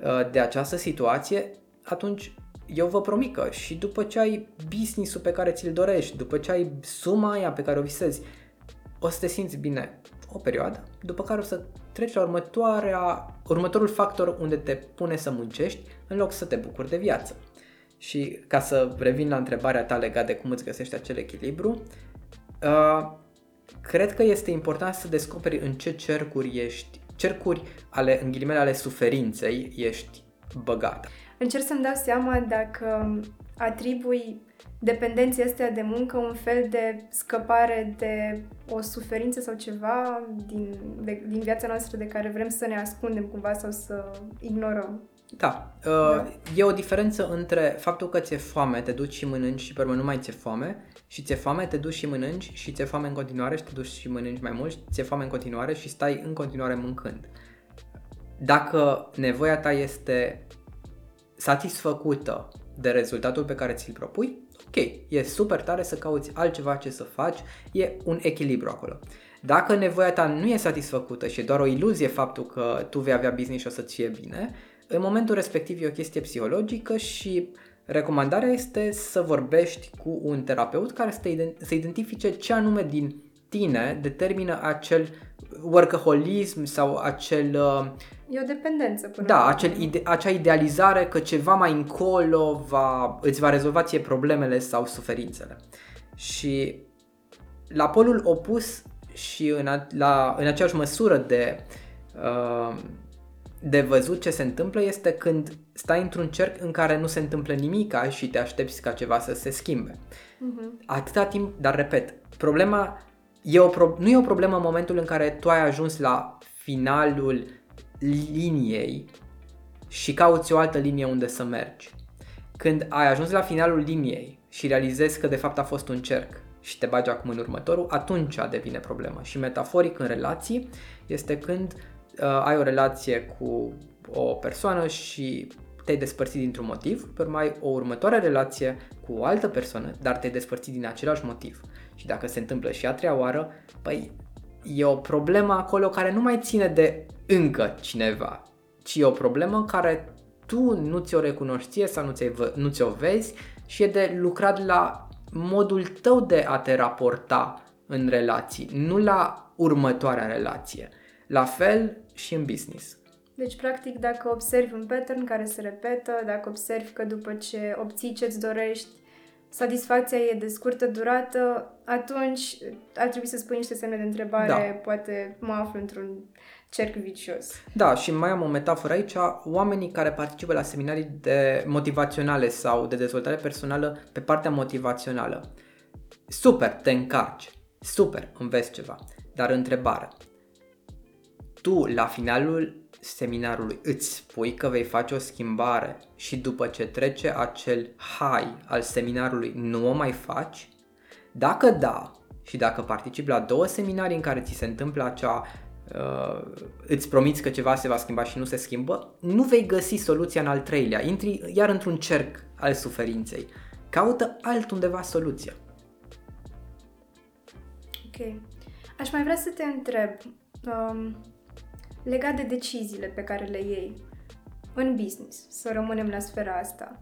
uh, de această situație, atunci eu vă promit că și după ce ai business-ul pe care ți-l dorești, după ce ai suma aia pe care o visezi, o să te simți bine o perioadă, după care o să treci la următoarea, următorul factor unde te pune să muncești în loc să te bucuri de viață. Și ca să revin la întrebarea ta legată de cum îți găsești acel echilibru, uh, cred că este important să descoperi în ce cercuri ești, cercuri ale, în ghilimele ale suferinței ești băgat. Încerc să-mi dau seama dacă atribui dependenția astea de muncă un fel de scăpare de o suferință sau ceva din, de, din viața noastră de care vrem să ne ascundem cumva sau să ignorăm. Da. Uh, da. E o diferență între faptul că ți-e foame, te duci și mănânci și pe urmă nu mai ți-e foame și ți-e foame, te duci și mănânci și ți-e foame în continuare și te duci și mănânci mai mult, ți-e foame în continuare și stai în continuare mâncând. Dacă nevoia ta este satisfăcută de rezultatul pe care ți-l propui, ok, e super tare să cauți altceva ce să faci, e un echilibru acolo. Dacă nevoia ta nu e satisfăcută și e doar o iluzie faptul că tu vei avea business și o să-ți fie bine, în momentul respectiv e o chestie psihologică și recomandarea este să vorbești cu un terapeut care să identifice ce anume din tine determină acel workaholism sau acel... Uh, e o dependență până Da, acel ide- acea idealizare că ceva mai încolo va, îți va rezolva ție problemele sau suferințele. Și la polul opus și în, a, la, în aceeași măsură de uh, de văzut ce se întâmplă este când stai într-un cerc în care nu se întâmplă nimica și te aștepți ca ceva să se schimbe. Uh-huh. Atâta timp, dar repet, problema e o pro- nu e o problemă în momentul în care tu ai ajuns la finalul liniei și cauți o altă linie unde să mergi. Când ai ajuns la finalul liniei și realizezi că de fapt a fost un cerc și te bagi acum în următorul, atunci devine problemă. Și metaforic în relații este când uh, ai o relație cu o persoană și te-ai despărțit dintr-un motiv, pe urmă ai o următoare relație cu o altă persoană, dar te-ai despărțit din același motiv. Și dacă se întâmplă și a treia oară, păi e o problemă acolo care nu mai ține de încă cineva, ci e o problemă care tu nu ți-o recunoști sau nu, ți nu ți-o vezi și e de lucrat la modul tău de a te raporta în relații, nu la următoarea relație. La fel și în business. Deci, practic, dacă observi un pattern care se repetă, dacă observi că după ce obții ce-ți dorești, satisfacția e de scurtă durată, atunci ar trebui să spui niște semne de întrebare, Da. poate mă aflu într-un cerc vicios. Da, și mai am o metaforă aici. Oamenii care participă la seminarii de motivaționale sau de dezvoltare personală pe partea motivațională. Super, te încarci. Super, înveți ceva. Dar întrebare. Tu, la finalul seminarului, îți spui că vei face o schimbare și după ce trece acel high al seminarului, nu o mai faci? Dacă da, și dacă participi la două seminarii în care ți se întâmplă acea uh, îți promiți că ceva se va schimba și nu se schimbă, nu vei găsi soluția în al treilea. Intri iar într-un cerc al suferinței. Caută altundeva soluția. Ok. Aș mai vrea să te întreb, um, legat de deciziile pe care le iei în business, să rămânem la sfera asta,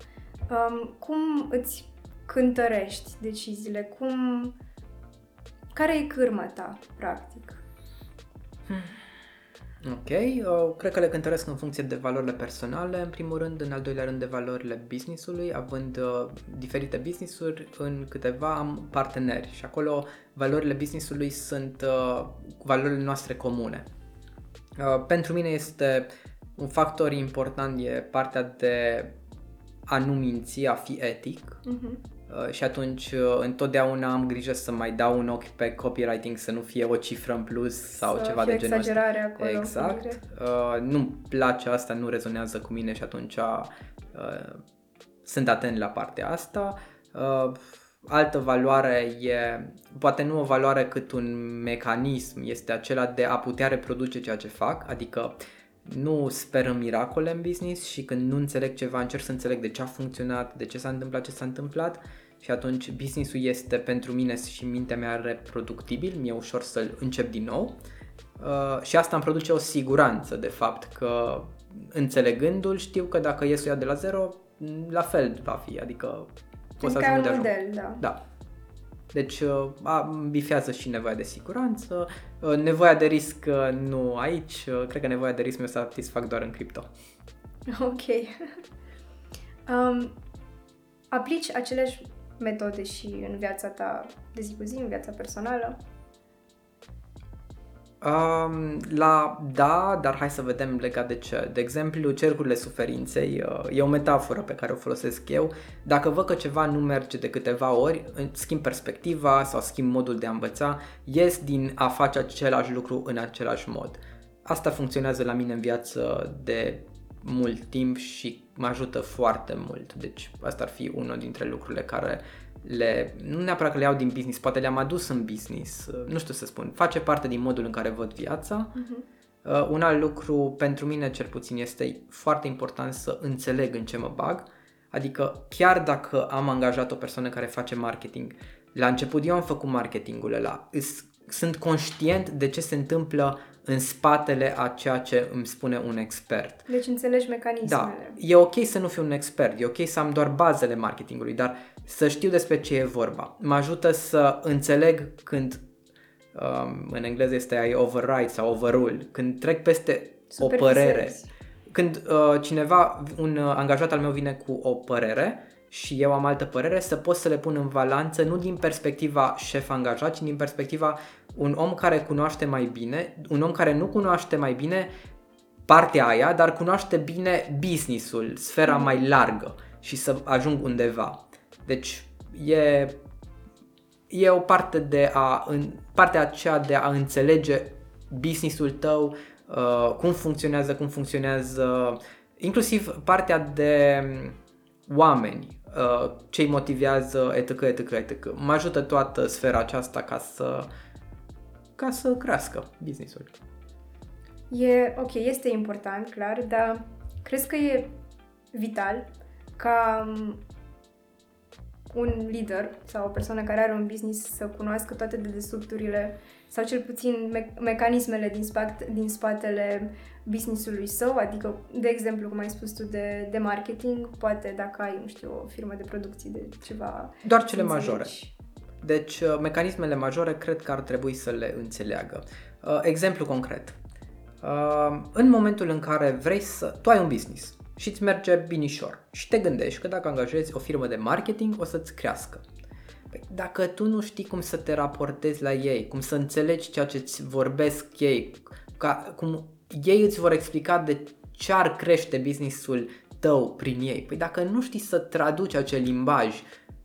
um, cum îți cântărești deciziile? Cum... Care e cârma ta, practic? Ok, uh, cred că le cântăresc în funcție de valorile personale, în primul rând, în al doilea rând de valorile businessului, având uh, diferite businessuri, în câteva am parteneri și acolo valorile businessului sunt uh, valorile noastre comune. Uh, pentru mine este un factor important e partea de a nu minți, a fi etic, Mhm. Uh, și atunci uh, întotdeauna am grijă să mai dau un ochi pe copywriting, să nu fie o cifră în plus sau Să ceva fie de genul ăsta. exagerare acolo. Exact. Uh, nu-mi place asta, nu rezonează cu mine și atunci uh, sunt atent la partea asta. Uh, altă valoare e, poate nu o valoare cât un mecanism, este acela de a putea reproduce ceea ce fac, adică nu sper în miracole în business și când nu înțeleg ceva încerc să înțeleg de ce a funcționat, de ce s-a întâmplat, ce s-a întâmplat și atunci businessul este pentru mine și mintea mea reproductibil, mi-e ușor să-l încep din nou. Uh, și asta îmi produce o siguranță de fapt că înțelegându-l știu că dacă ies să ia de la zero, la fel va fi, adică pot să Încă ai ajung un unde ajung. model, da. Da. Deci uh, a, bifează și nevoia de siguranță, uh, nevoia de risc uh, nu aici, uh, cred că nevoia de risc mi-o satisfac doar în cripto. Ok. um, aplici aceleași metode și în viața ta de zi cu zi, în viața personală? Um, la da, dar hai să vedem legat de ce. De exemplu, cercurile suferinței uh, e o metaforă pe care o folosesc eu. Dacă văd că ceva nu merge de câteva ori, în- schimb perspectiva sau schimb modul de a învăța, ies din a face același lucru în același mod. Asta funcționează la mine în viață de mult timp și mă ajută foarte mult. Deci asta ar fi unul dintre lucrurile care le, nu neapărat că le iau din business, poate le-am adus în business, uh, nu știu să spun, face parte din modul în care văd viața. Uh, un alt lucru pentru mine cel puțin este foarte important să înțeleg în ce mă bag, adică chiar dacă am angajat o persoană care face marketing, la început eu am făcut marketingul ăla, îs- sunt conștient de ce se întâmplă în spatele a ceea ce îmi spune un expert. Deci înțelegi Da, mecanismele. e ok să nu fiu un expert, e ok să am doar bazele marketingului, dar să știu despre ce e vorba. Mă ajută să înțeleg când, um, în engleză este ai override sau overrule, când trec peste o părere. Supervisezi. Când uh, cineva, un uh, angajat al meu vine cu o părere și eu am altă părere, să pot să le pun în balanță, nu din perspectiva șef-angajat, ci din perspectiva un om care cunoaște mai bine, un om care nu cunoaște mai bine partea aia, dar cunoaște bine businessul, sfera mai largă și să ajung undeva. Deci e, e o parte de a, în, partea aceea de a înțelege businessul tău, uh, cum funcționează, cum funcționează, inclusiv partea de oameni, uh, ce îi motivează, etc., etc., etc. Mă ajută toată sfera aceasta ca să, ca să crească businessul. E, ok, este important, clar, dar crezi că e vital ca um, un lider sau o persoană care are un business să cunoască toate dedesubturile sau cel puțin me- mecanismele din, spate, din spatele businessului său, adică, de exemplu, cum ai spus tu, de, de marketing, poate dacă ai, nu știu, o firmă de producție de ceva... Doar cele să majore. înțelegi. Deci, uh, mecanismele majore cred că ar trebui să le înțeleagă. Uh, exemplu concret. Uh, în momentul în care vrei să... Tu ai un business și îți merge binișor și te gândești că dacă angajezi o firmă de marketing o să-ți crească. Păi, dacă tu nu știi cum să te raportezi la ei, cum să înțelegi ceea ce îți vorbesc ei, ca, cum ei îți vor explica de ce ar crește businessul tău prin ei. Păi dacă nu știi să traduci acel limbaj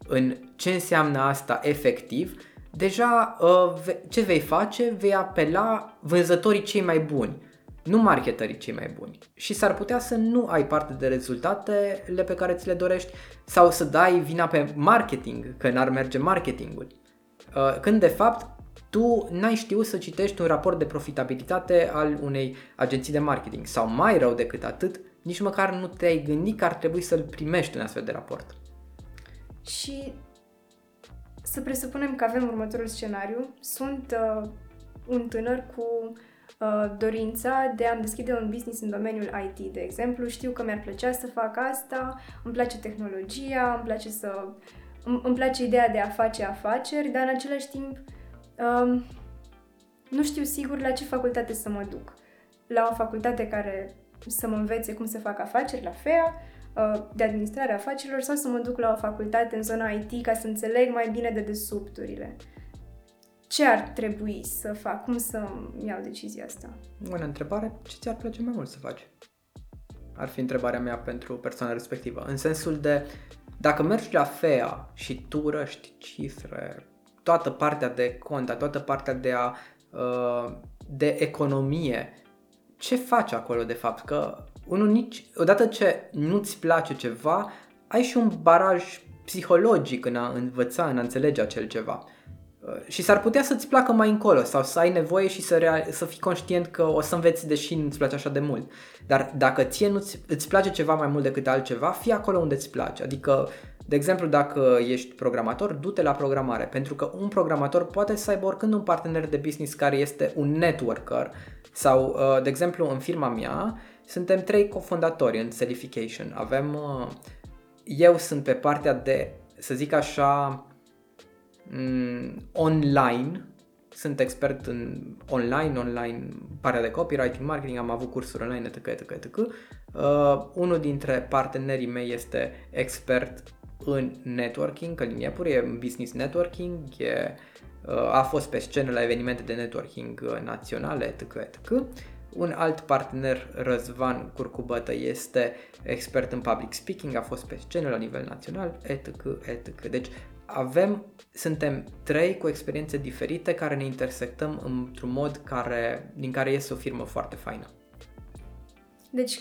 în ce înseamnă asta efectiv, deja uh, ce vei face? Vei apela vânzătorii cei mai buni, nu marketerii cei mai buni. Și s-ar putea să nu ai parte de rezultatele pe care ți le dorești sau să dai vina pe marketing, că n-ar merge marketingul. Uh, când de fapt tu n-ai știut să citești un raport de profitabilitate al unei agenții de marketing sau mai rău decât atât, nici măcar nu te-ai gândit că ar trebui să-l primești un astfel de raport. Și să presupunem că avem următorul scenariu. Sunt uh, un tânăr cu uh, dorința de a-mi deschide un business în domeniul IT, de exemplu. Știu că mi-ar plăcea să fac asta, îmi place tehnologia, îmi place să... Îmi place ideea de a face afaceri, dar în același timp um, nu știu sigur la ce facultate să mă duc. La o facultate care să mă învețe cum să fac afaceri la FEA, uh, de administrare a afacerilor sau să mă duc la o facultate în zona IT ca să înțeleg mai bine de desubturile. Ce ar trebui să fac? Cum să iau decizia asta? Bună întrebare. Ce ți-ar plăcea mai mult să faci? Ar fi întrebarea mea pentru persoana respectivă. În sensul de, dacă mergi la FEA și tu răști cifre, toată partea de cont, toată partea de, a, uh, de economie, ce faci acolo de fapt? Că unul nici, odată ce nu-ți place ceva, ai și un baraj psihologic în a învăța, în a înțelege acel ceva. Uh, și s-ar putea să-ți placă mai încolo sau să ai nevoie și să, real, să fii conștient că o să înveți deși nu-ți place așa de mult. Dar dacă ție nu îți place ceva mai mult decât altceva, fii acolo unde îți place. Adică, de exemplu, dacă ești programator, du-te la programare. Pentru că un programator poate să aibă oricând un partener de business care este un networker sau, uh, de exemplu, în firma mea, suntem trei cofondatori în Selification. Avem, uh, eu sunt pe partea de, să zic așa, mm, online, sunt expert în online, online, partea de copywriting, marketing, am avut cursuri online, etc., etc., etc. Uh, unul dintre partenerii mei este expert în networking, Călin Iepuri, e în business networking, e, uh, a fost pe scenă la evenimente de networking uh, naționale, etc., etc. Un alt partener, Răzvan Curcubătă, este expert în public speaking, a fost pe scenă la nivel național, etc., etc. Deci avem, suntem trei cu experiențe diferite care ne intersectăm într-un mod care, din care iese o firmă foarte faină. Deci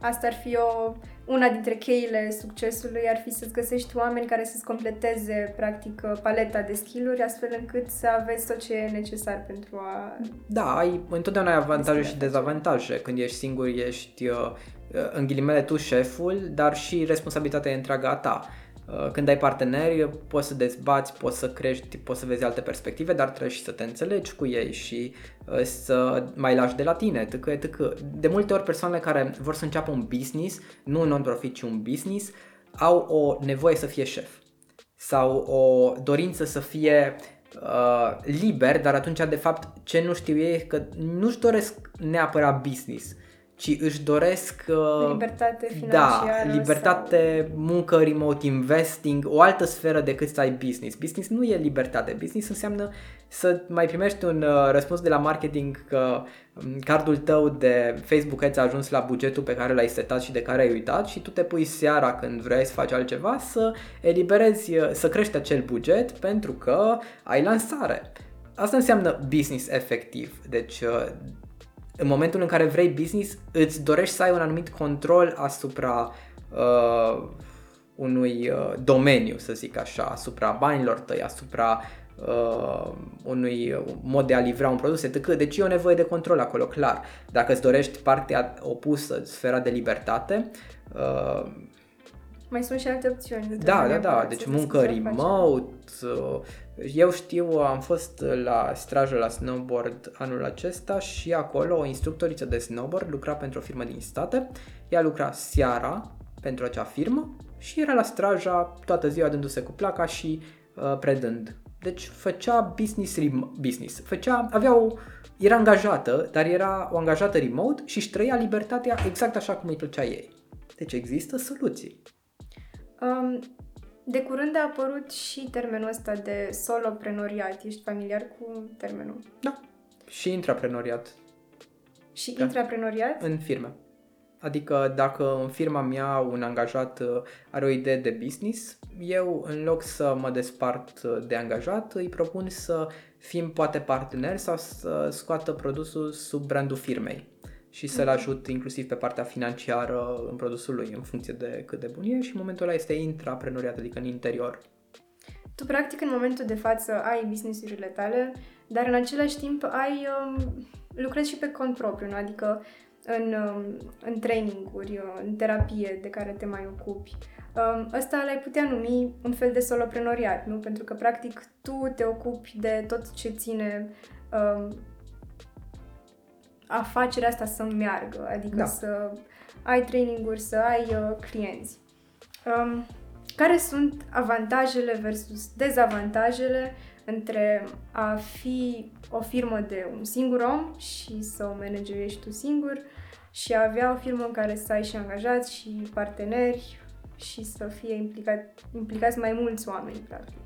asta ar fi o, una dintre cheile succesului, ar fi să-ți găsești oameni care să-ți completeze practic paleta de skill-uri astfel încât să aveți tot ce e necesar pentru a... Da, ai întotdeauna ai avantaje și dezavantaje. Când ești singur, ești uh, în ghilimele tu șeful, dar și responsabilitatea e întreaga a ta. Uh, când ai parteneri, poți să dezbați, poți să crești, poți să vezi alte perspective, dar trebuie și să te înțelegi cu ei și uh, să mai lași de la tine, etc. etc. De multe ori persoanele care vor să înceapă un business, nu un non-profit, ci un business, au o nevoie să fie șef sau o dorință să fie uh, liber, dar atunci de fapt ce nu știu ei e că nu-și doresc neapărat business, ci își doresc uh, libertate da, financiară. Da, libertate, sau... muncă, remote investing, o altă sferă decât să ai business. Business nu e libertate. Business înseamnă să mai primești un uh, răspuns de la marketing că um, cardul tău de Facebook Ads a ajuns la bugetul pe care l-ai setat și de care ai uitat și tu te pui seara când vrei să faci altceva să eliberezi, uh, să crești acel buget pentru că ai lansare. Asta înseamnă business efectiv. Deci uh, în momentul în care vrei business, îți dorești să ai un anumit control asupra uh, unui uh, domeniu, să zic așa, asupra banilor tăi, asupra uh, unui mod de a livra un produs, etc. Deci e o nevoie de control acolo, clar. Dacă îți dorești partea opusă, sfera de libertate, uh, mai sunt și alte opțiuni. Da, da, da. Deci muncă remote. Uh, eu știu, am fost la strajă la snowboard anul acesta și acolo o instructoriță de snowboard lucra pentru o firmă din state. Ea lucra seara pentru acea firmă și era la straja toată ziua dându-se cu placa și uh, predând Deci făcea business, rem- business. Făcea, avea o, era angajată, dar era o angajată remote și își trăia libertatea exact așa cum îi plăcea ei. Deci există soluții. Um, de curând a apărut și termenul ăsta de soloprenoriat. Ești familiar cu termenul? Da. Și intraprenoriat. Și Da. intraprenoriat? În firme. Adică dacă în firma mea un angajat uh, are o idee de business, eu în loc să mă despart uh, de angajat, îi propun să fim poate parteneri sau să scoată produsul sub brandul firmei și să-l ajut inclusiv pe partea financiară în produsul lui, în funcție de cât de bun e și în momentul ăla este intraprenoriat, adică în interior. Tu, practic, în momentul de față ai business-urile tale, dar în același timp ai um, lucrezi și pe cont propriu, nu? adică în, um, în traininguri, uh, în terapie de care te mai ocupi. Um, ăsta l-ai putea numi un fel de soloprenoriat, nu? Pentru că, practic, tu te ocupi de tot ce ține um, afacerea asta să meargă, adică Da. să ai traininguri, să ai uh, clienți. Um, care sunt avantajele versus dezavantajele între a fi o firmă de un singur om și să o manageriști tu singur și a avea o firmă în care să ai și angajați și parteneri și să fie implicat, implicați mai mulți oameni, practic.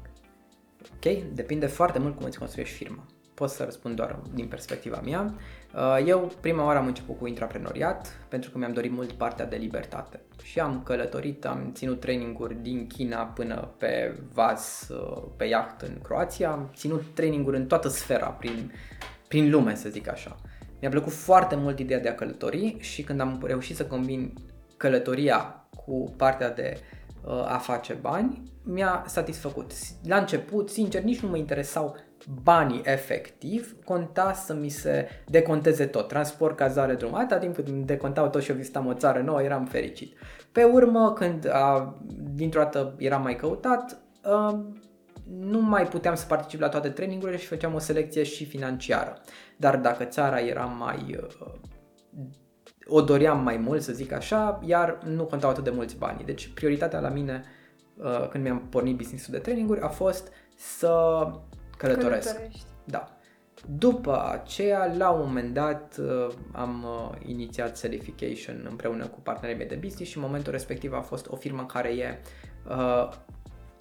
Ok? Depinde foarte mult cum îți construiești firma. Pot să răspund doar din perspectiva mea. Uh, Eu prima oară am început cu intraprenoriat pentru că mi-am dorit mult partea de libertate. Și am călătorit, am ținut traininguri din China până pe vas, uh, pe iaht în Croația, am ținut traininguri în toată sfera, prin, prin lume să zic așa. Mi-a plăcut foarte mult ideea de a călători și când am reușit să combin călătoria cu partea de uh, a face bani, mi-a satisfăcut. La început, sincer, nici nu mă interesau banii efectiv, conta să mi se deconteze tot, transport, cazare, drum. Atâta timp cât îmi decontau tot și eu vizitam o țară nouă, eram fericit. Pe urmă, când a, dintr-o dată eram mai căutat, a, nu mai puteam să particip la toate trainingurile și făceam o selecție și financiară. Dar dacă țara era mai uh, o doream mai mult, să zic așa, iar nu contau atât de mulți bani. Deci prioritatea la mine uh, când mi-am pornit business-ul de traininguri a fost să călătoresc. Călătorești. Da. După aceea, la un moment dat, uh, am uh, inițiat Certification împreună cu partenerii mei de business și în momentul respectiv a fost o firmă care e uh,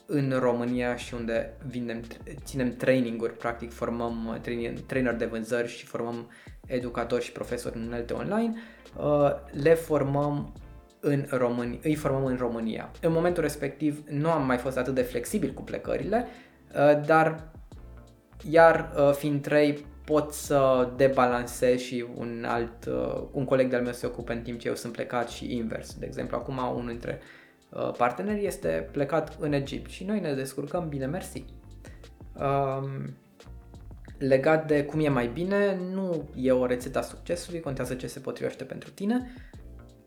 în România și unde vindem, ținem traininguri, practic formăm uh, trainer, trainer de vânzări și formăm educatori și profesori în unelte online, uh, le formăm în România, îi formăm în România. În momentul respectiv nu am mai fost atât de flexibil cu plecările, uh, dar iar uh, fiind trei pot să debalansez și un alt, uh, un coleg de-al meu se ocupe în timp ce eu sunt plecat și invers. De exemplu, acum unul dintre uh, parteneri este plecat în Egipt și noi ne descurcăm bine, mersi. Um, legat de cum e mai bine, nu e o rețetă a succesului, contează ce se potrivește pentru tine.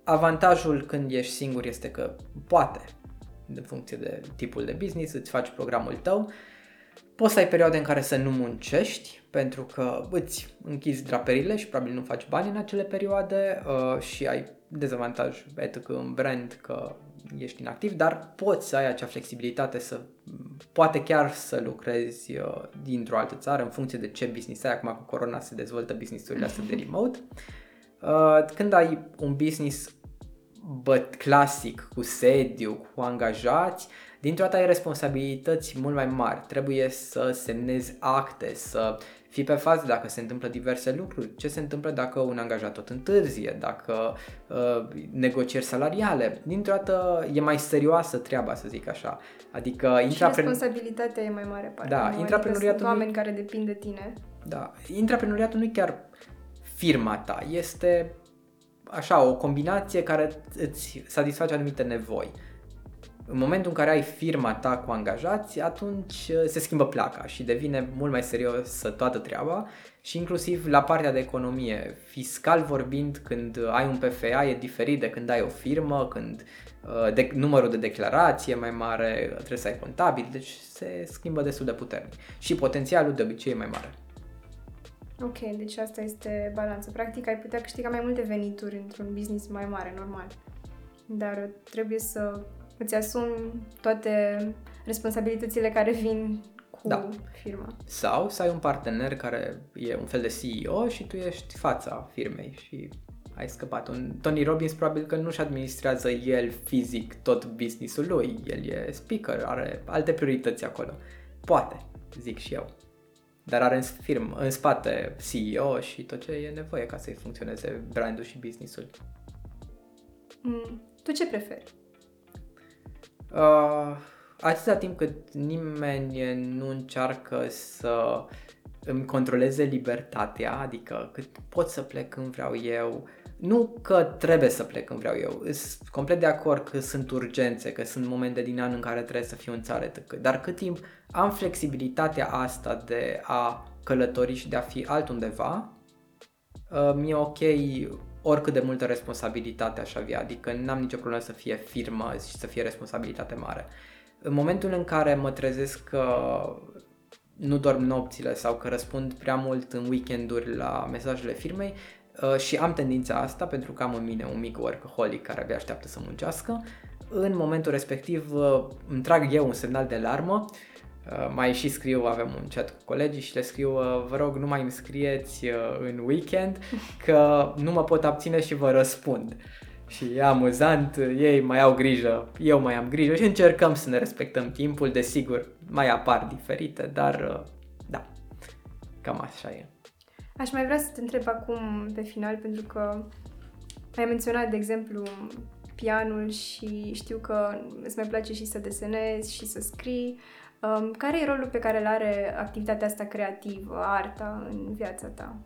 Avantajul când ești singur este că poate, în funcție de tipul de business, îți faci programul tău, Poți să ai perioade în care să nu muncești pentru că îți închizi draperile și probabil nu faci bani în acele perioade uh, și ai dezavantaj etic în brand că ești inactiv, dar poți să ai acea flexibilitate să poate chiar să lucrezi uh, dintr-o altă țară în funcție de ce business ai. Acum cu corona se dezvoltă business-urile astea de remote. Uh, când ai un business băt clasic, cu sediu, cu angajați, dintr-o dată ai responsabilități mult mai mari. Trebuie să semnezi acte, să fii pe fază dacă se întâmplă diverse lucruri. Ce se întâmplă dacă un angajat tot întârzie, dacă uh, negocieri salariale. Dintr-o dată e mai serioasă treaba, să zic așa. Adică Și intrapren- responsabilitatea e mai mare parte. Da, nu? Adică intraprenoriatul sunt nu- oameni care depind de tine. Da, intraprenoriatul nu e chiar firma ta, este așa o combinație care îți satisface anumite nevoi. În momentul în care ai firma ta cu angajați, atunci uh, se schimbă placa și devine mult mai serios toată treaba și inclusiv la partea de economie, fiscal vorbind, când ai un PFA e diferit de când ai o firmă, când uh, de, numărul de declarație e mai mare, trebuie să ai contabil, deci se schimbă destul de puternic și potențialul de obicei e mai mare. Ok, deci asta este balanța. Practic ai putea câștiga mai multe venituri într-un business mai mare, normal. Dar trebuie să îți asumi toate responsabilitățile care vin cu cu Da. firma. Sau să ai un partener care e un fel de CEO și tu ești fața firmei și ai scăpat. Un Tony Robbins probabil că nu-și administrează el fizic tot businessul lui. El e speaker, are alte priorități acolo. Poate, zic și eu. Dar are în, firm, în spate CEO și tot ce e nevoie ca să-i funcționeze brandul și businessul. Mm. Tu ce preferi? Uh, atâta timp cât nimeni nu încearcă să îmi controleze libertatea, adică cât pot să plec când vreau eu, nu că trebuie să plec când vreau eu, sunt complet de acord că sunt urgențe, că sunt momente din an în care trebuie să fiu în țară, etc. dar cât timp am flexibilitatea asta de a călători și de a fi altundeva, uh, mi-e ok oricât de multă responsabilitate aș avea, adică n-am nicio problemă să fie firmă și să fie responsabilitate mare. În momentul în care mă trezesc că nu dorm nopțile sau că răspund prea mult în weekenduri la mesajele firmei uh, și am tendința asta pentru că am în mine un mic workaholic care abia așteaptă să muncească, în momentul respectiv uh, îmi trag eu un semnal de alarmă Uh, mai și scriu, avem un chat cu colegii și le scriu, uh, vă rog, nu mai îmi scrieți uh, în weekend că nu mă pot abține și vă răspund. Și e amuzant, ei mai au grijă, eu mai am grijă și încercăm să ne respectăm timpul, desigur, mai apar diferite, dar da, cam așa e. Aș mai vrea să te întreb acum pe final, pentru că ai menționat, de exemplu, pianul și știu că îți mai place și să desenezi și să scrii. Um, care e rolul pe care îl are activitatea asta creativă, arta, în viața ta?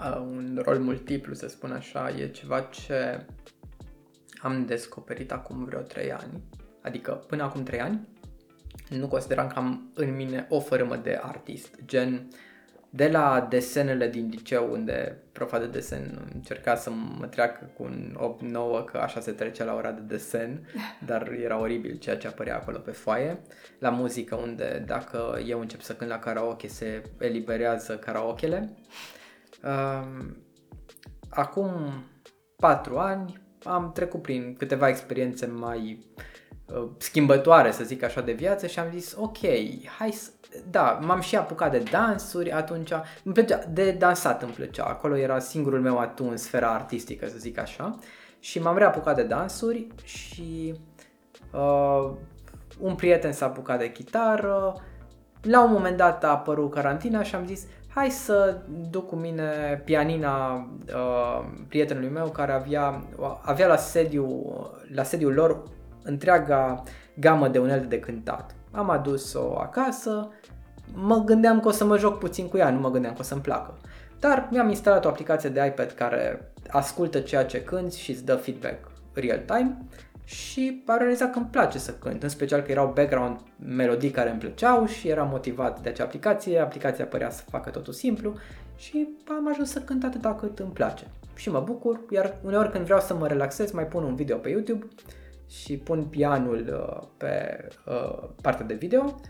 Uh, un rol multiplu, să spun așa, e ceva ce am descoperit acum vreo 3 ani. Adică până acum 3 ani nu consideram că am în mine o fărâmă de artist, gen de la desenele din liceu, unde profa de desen încerca să mă treacă cu un 8-9, că așa se trece la ora de desen, dar era oribil ceea ce apărea acolo pe foaie, la muzică, unde dacă eu încep să cânt la karaoke, se eliberează karaokele. Um, acum 4 ani am trecut prin câteva experiențe mai uh, schimbătoare, să zic așa, de viață și am zis, ok, hai să da, m-am și apucat de dansuri atunci, îmi plăcea, de dansat îmi plăcea, acolo era singurul meu atu în sfera artistică, să zic așa, și m-am reapucat de dansuri și uh, un prieten s-a apucat de chitară, la un moment dat a apărut carantina și am zis, hai să duc cu mine pianina uh, prietenului meu care avea, avea la, sediu, la sediul lor întreaga gamă de unelte de cântat. Am adus-o acasă, mă gândeam că o să mă joc puțin cu ea, nu mă gândeam că o să-mi placă. Dar mi-am instalat o aplicație de iPad care ascultă ceea ce cânti și îți dă feedback real-time și a realizat că îmi place să cânt, în special că erau background melodii care îmi plăceau și eram motivat de acea aplicație, aplicația părea să facă totul simplu și am ajuns să cânt atâta cât îmi place. Și mă bucur, iar uneori când vreau să mă relaxez mai pun un video pe YouTube și pun pianul uh, pe uh, partea de video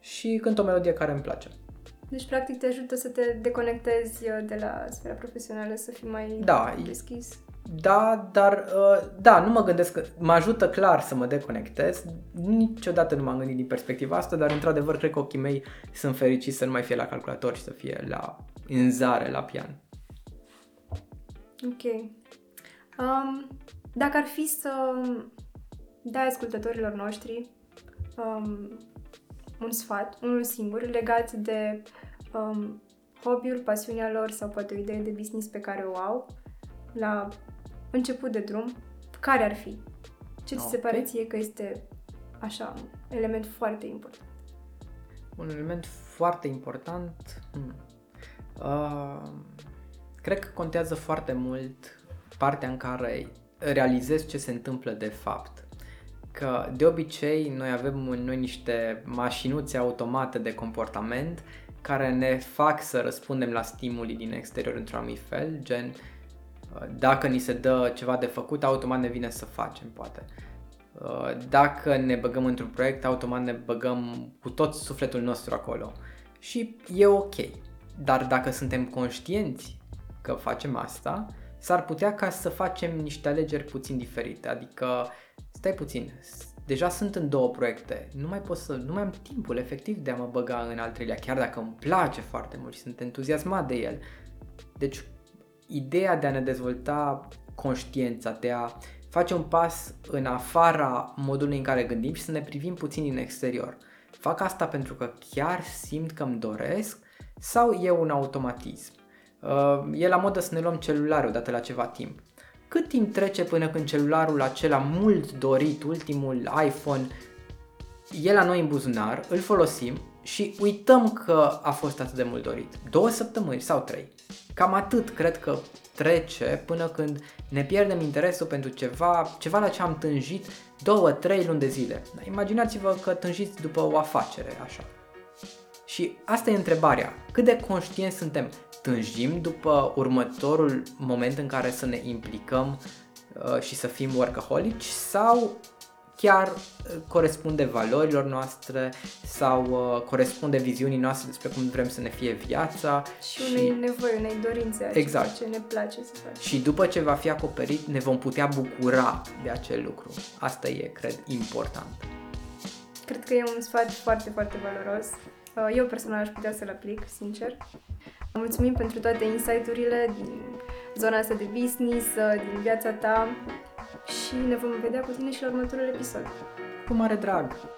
și cânt o melodie care îmi place. Deci, practic, te ajută să te deconectezi uh, de la sfera profesională, să fii mai da, deschis. Da, dar uh, da, nu mă gândesc că mă ajută clar să mă deconectez. Niciodată nu m-am gândit din perspectiva asta, dar într-adevăr cred că ochii mei sunt fericiți să nu mai fie la calculator și să fie la înzare, la pian. Ok. Um, dacă ar fi să dai ascultătorilor noștri um, un sfat, unul singur, legat de um, hobby-ul, pasiunea lor sau poate o idee de business pe care o au la început de drum, care ar fi? Ce ți okay. se pare ție că este așa, un element foarte important? Un element foarte important? Hmm. Uh, cred că contează foarte mult partea în care realizezi ce se întâmplă de fapt că de obicei noi avem în noi niște mașinuțe automate de comportament care ne fac să răspundem la stimuli din exterior într-un anumit fel, gen dacă ni se dă ceva de făcut, automat ne vine să facem, poate. Dacă ne băgăm într-un proiect, automat ne băgăm cu tot sufletul nostru acolo. Și e ok. Dar dacă suntem conștienți că facem asta, s-ar putea ca să facem niște alegeri puțin diferite. Adică stai puțin, deja sunt în două proiecte, nu mai pot să, nu mai am timpul efectiv de a mă băga în al treilea, chiar dacă îmi place foarte mult și sunt entuziasmat de el. Deci, ideea de a ne dezvolta conștiința, de a face un pas în afara modului în care gândim și să ne privim puțin în exterior. Fac asta pentru că chiar simt că îmi doresc sau e un automatism. Uh, e la modă să ne luăm celularul odată la ceva timp. Cât timp trece până când celularul acela mult dorit, ultimul iPhone, e la noi în buzunar, îl folosim și uităm că a fost atât de mult dorit. Două săptămâni sau trei. Cam atât cred că trece până când ne pierdem interesul pentru ceva, ceva la ce am tânjit două, trei luni de zile. Imaginați-vă că tânjiți după o afacere, așa. Și asta e întrebarea. Cât de conștienți suntem? Tânjim după următorul moment în care să ne implicăm uh, și să fim workaholici sau chiar uh, corespunde valorilor noastre sau uh, corespunde viziunii noastre despre cum vrem să ne fie viața. Și unei nevoi, unei dorințe, exact. ce ne place să facem. Și după ce va fi acoperit, ne vom putea bucura de acel lucru. Asta e, cred, important. Cred că e un sfat foarte, foarte valoros. Uh, eu personal aș putea să-l aplic, sincer. Mulțumim pentru toate insight-urile din zona asta de business, uh, din viața ta și ne vom vedea cu tine și la următorul episod. Cu mare drag!